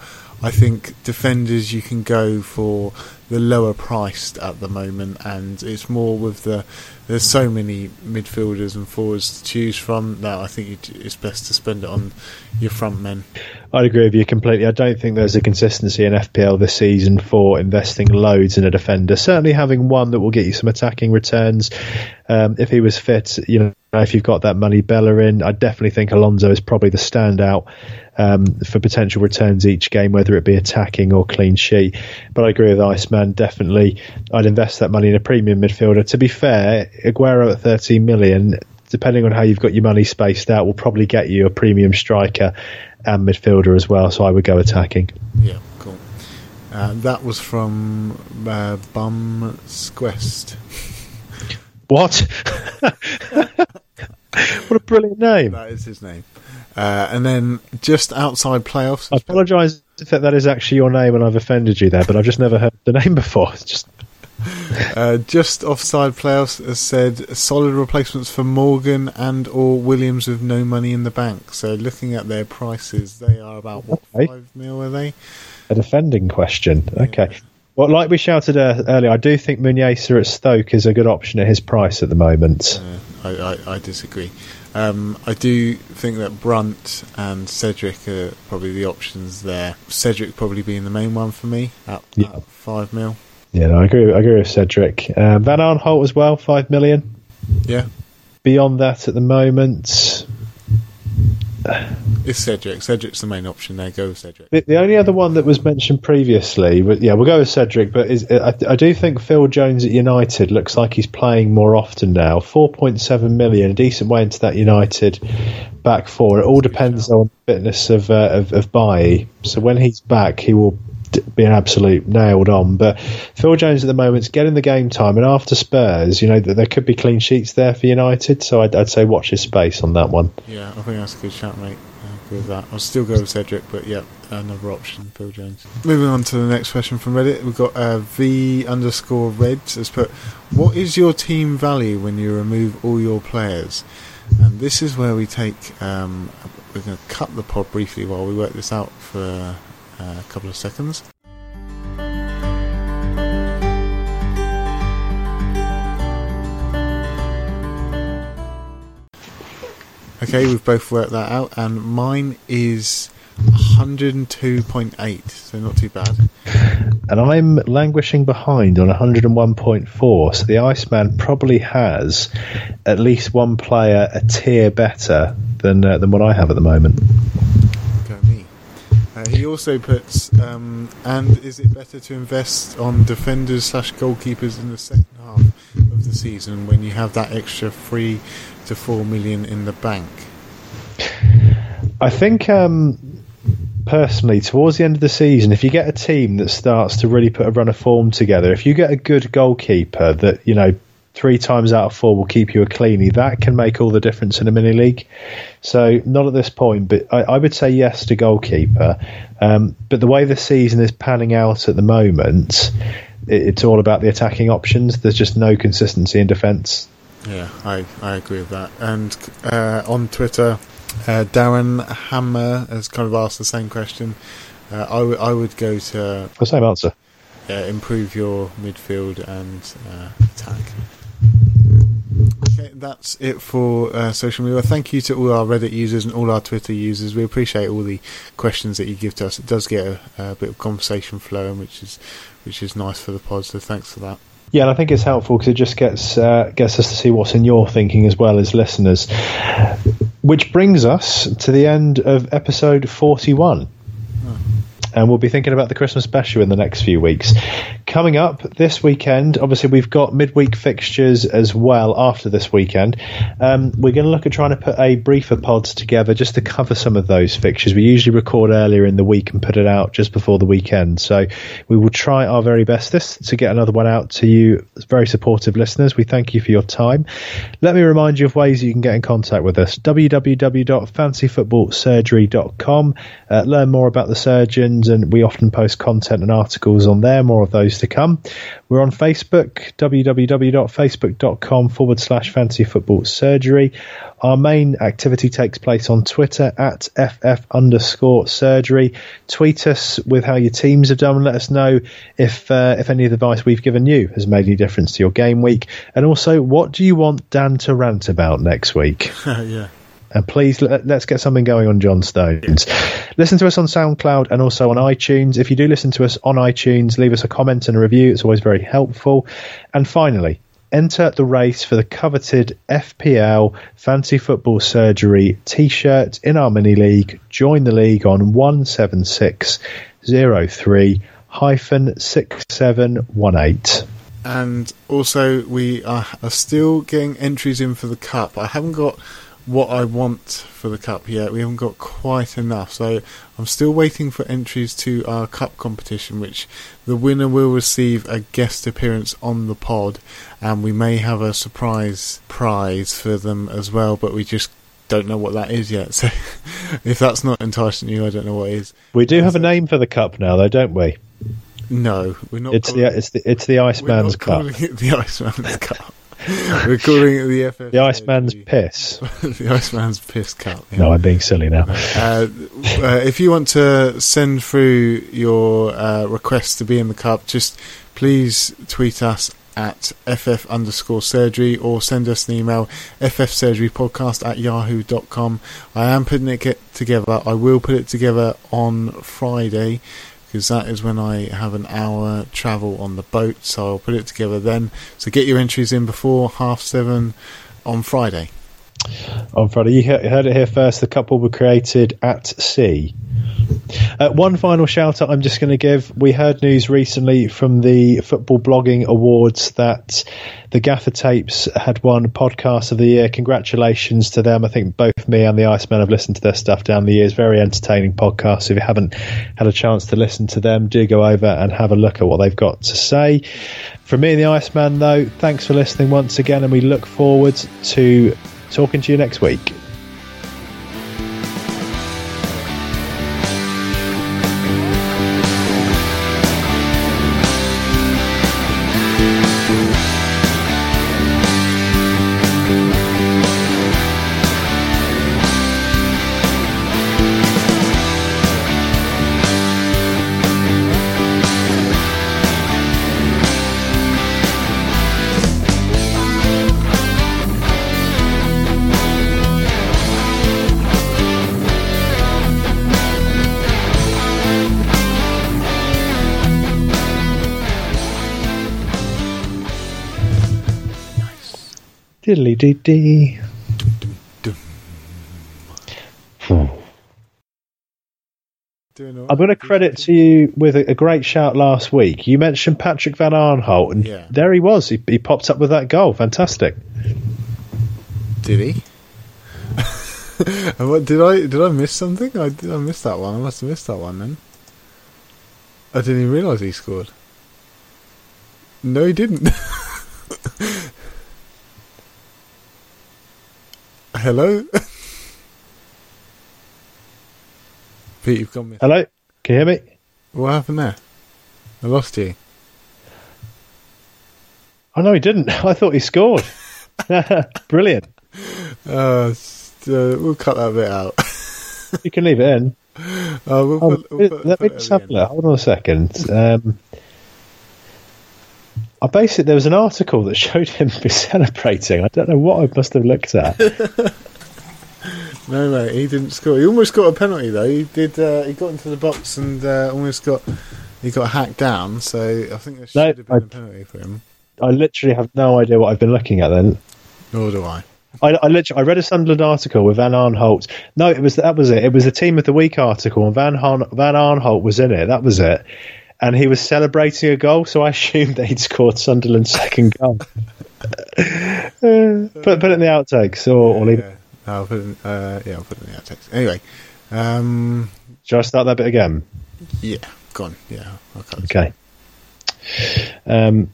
I think defenders you can go for the lower priced at the moment, and it's more with the there's so many midfielders and forwards to choose from that I think it's best to spend it on your front men. I'd agree with you completely. I don't think there's a consistency in FPL this season for investing loads in a defender. Certainly having one that will get you some attacking returns. Um, if he was fit, you know, if you've got that money Bellerin, I definitely think Alonso is probably the standout um, for potential returns each game, whether it be attacking or clean sheet. But I agree with Iceman definitely I'd invest that money in a premium midfielder. To be fair, Aguero at 13 million, depending on how you've got your money spaced out, will probably get you a premium striker and midfielder as well. So I would go attacking. Yeah, cool. Uh, that was from uh, Bum Squest. What? what a brilliant name! That is his name. Uh, and then just outside playoffs. I apologise if that is actually your name and I've offended you there, but I've just never heard the name before. It's just uh, just offside playoffs has said solid replacements for Morgan and or Williams with no money in the bank. So looking at their prices, they are about what okay. five mil are they? A defending question. Okay. Well, like we shouted uh, earlier, I do think Muniesa at Stoke is a good option at his price at the moment. Uh, I, I, I, disagree. Um, I do think that Brunt and Cedric are probably the options there. Cedric probably being the main one for me at, yeah. at five mil. Yeah, no, I agree. I agree with Cedric. Uh, Van Aanholt as well, five million. Yeah. Beyond that, at the moment, it's Cedric. Cedric's the main option there. Go Cedric. The, the only other one that was mentioned previously, but yeah, we'll go with Cedric. But is, I, I, do think Phil Jones at United looks like he's playing more often now. Four point seven million, a decent way into that United back four. It all depends on the fitness of uh, of, of Bailly. So when he's back, he will be an absolute nailed on. But Phil Jones at the moment is getting the game time, and after Spurs, you know that there could be clean sheets there for United. So I'd, I'd, say watch his space on that one. Yeah, I think that's a good shout, mate. I with that. I'll still go with Cedric, but yeah, another option, Phil Jones. Moving on to the next question from Reddit, we've got uh, V underscore Reds has put, "What is your team value when you remove all your players?" And this is where we take. Um, we're going to cut the pod briefly while we work this out for a couple of seconds. Okay, we've both worked that out, and mine is 102.8, so not too bad. And I'm languishing behind on 101.4, so the Iceman probably has at least one player a tier better than uh, than what I have at the moment. Uh, he also puts, um, and is it better to invest on defenders slash goalkeepers in the second half of the season when you have that extra three to four million in the bank? I think um, personally, towards the end of the season, if you get a team that starts to really put a run of form together, if you get a good goalkeeper that you know three times out of four will keep you a cleanie. That can make all the difference in a mini league. So not at this point, but I, I would say yes to goalkeeper. Um, but the way the season is panning out at the moment, it, it's all about the attacking options. There's just no consistency in defence. Yeah, I, I agree with that. And uh, on Twitter, uh, Darren Hammer has kind of asked the same question. Uh, I, w- I would go to the same answer. Uh, improve your midfield and uh, attack. That's it for uh, social media. Thank you to all our Reddit users and all our Twitter users. We appreciate all the questions that you give to us. It does get a, a bit of conversation flowing, which is which is nice for the pod. So thanks for that. Yeah, and I think it's helpful because it just gets uh, gets us to see what's in your thinking as well as listeners. Which brings us to the end of episode forty-one and we'll be thinking about the Christmas special in the next few weeks. Coming up this weekend, obviously we've got midweek fixtures as well after this weekend. Um, we're going to look at trying to put a briefer pod together just to cover some of those fixtures. We usually record earlier in the week and put it out just before the weekend, so we will try our very best this to get another one out to you, very supportive listeners. We thank you for your time. Let me remind you of ways you can get in contact with us: www.fantasyfootballsurgery.com. Uh, learn more about the surgeons and we often post content and articles on there. More of those to come. We're on Facebook, www.facebook.com forward slash fantasy football surgery. Our main activity takes place on Twitter at FF underscore surgery. Tweet us with how your teams have done and let us know if, uh, if any of the advice we've given you has made any difference to your game week. And also, what do you want Dan to rant about next week? yeah. And please let, us get something going on John Stones. Listen to us on SoundCloud and also on iTunes. If you do listen to us on iTunes, leave us a comment and a review. It's always very helpful. And finally, enter the race for the coveted FPL Fantasy Football Surgery t-shirt in our mini league. Join the league on 17603 hyphen six seven one eight. And also, we are, are still getting entries in for the cup. I haven't got what I want for the cup yet. We haven't got quite enough, so I'm still waiting for entries to our cup competition, which the winner will receive a guest appearance on the pod, and we may have a surprise prize for them as well. But we just don't know what that is yet. So if that's not enticing you, I don't know what is. We do have a name for the cup now, though, don't we? No, we're not. It's the it's the it's the Iceman's Cup. Calling it the Iceman's Cup. We're calling it the FF. The Iceman's piss. the Iceman's piss cup. Yeah. No, I'm being silly now. Uh, uh, if you want to send through your uh, request to be in the cup, just please tweet us at ff underscore surgery or send us an email ffsurgerypodcast at yahoo.com. I am putting it together. I will put it together on Friday because that is when I have an hour travel on the boat. So I'll put it together then. So get your entries in before half seven on Friday. On Friday, you heard it here first. The couple were created at sea. Uh, one final shout out I'm just going to give. We heard news recently from the Football Blogging Awards that the Gaffer Tapes had won Podcast of the Year. Congratulations to them. I think both me and the Iceman have listened to their stuff down the years. Very entertaining podcast. If you haven't had a chance to listen to them, do go over and have a look at what they've got to say. From me and the Iceman, though, thanks for listening once again, and we look forward to talking to you next week. Diddly dee dee. Hmm. I'm going to credit to you with a, a, great shout last week. You mentioned Patrick Van Aanholt, and yeah. there he was. He, he, popped up with that goal. Fantastic. Did he? what, did I did I miss something? I did I miss that one. I must have missed that one then. I didn't even realise he scored. No, he didn't. Hello? Pete, you've got me. Hello? Can you hear me? What happened there? I lost you. Oh, no, he didn't. I thought he scored. Brilliant. Uh, uh, we'll cut that bit out. you can leave it in. Uh, we'll oh, put, we'll put, let me just have a look. Hold on a second. Um, I basically there was an article that showed him celebrating. I don't know what I must have looked at. no, mate, he didn't score. He almost got a penalty though. He did. Uh, he got into the box and uh, almost got. He got hacked down. So I think there should No, have been I- a penalty for him. I literally have no idea what I've been looking at. Then Nor do I. I, I literally I read a Sunderland article with Van Aanholt. No, it was that was it. It was the Team of the Week article, and Van Han, Van Aanholt was in it. That was it. And he was celebrating a goal, so I assumed that he'd scored Sunderland's second goal. Uh, put put it in the outtakes, or, or leave. it. Yeah, I'll put it in, uh, yeah, I'll put it in the outtakes. Anyway, um, Shall I start that bit again? yeah, gone. Yeah. Okay. Um,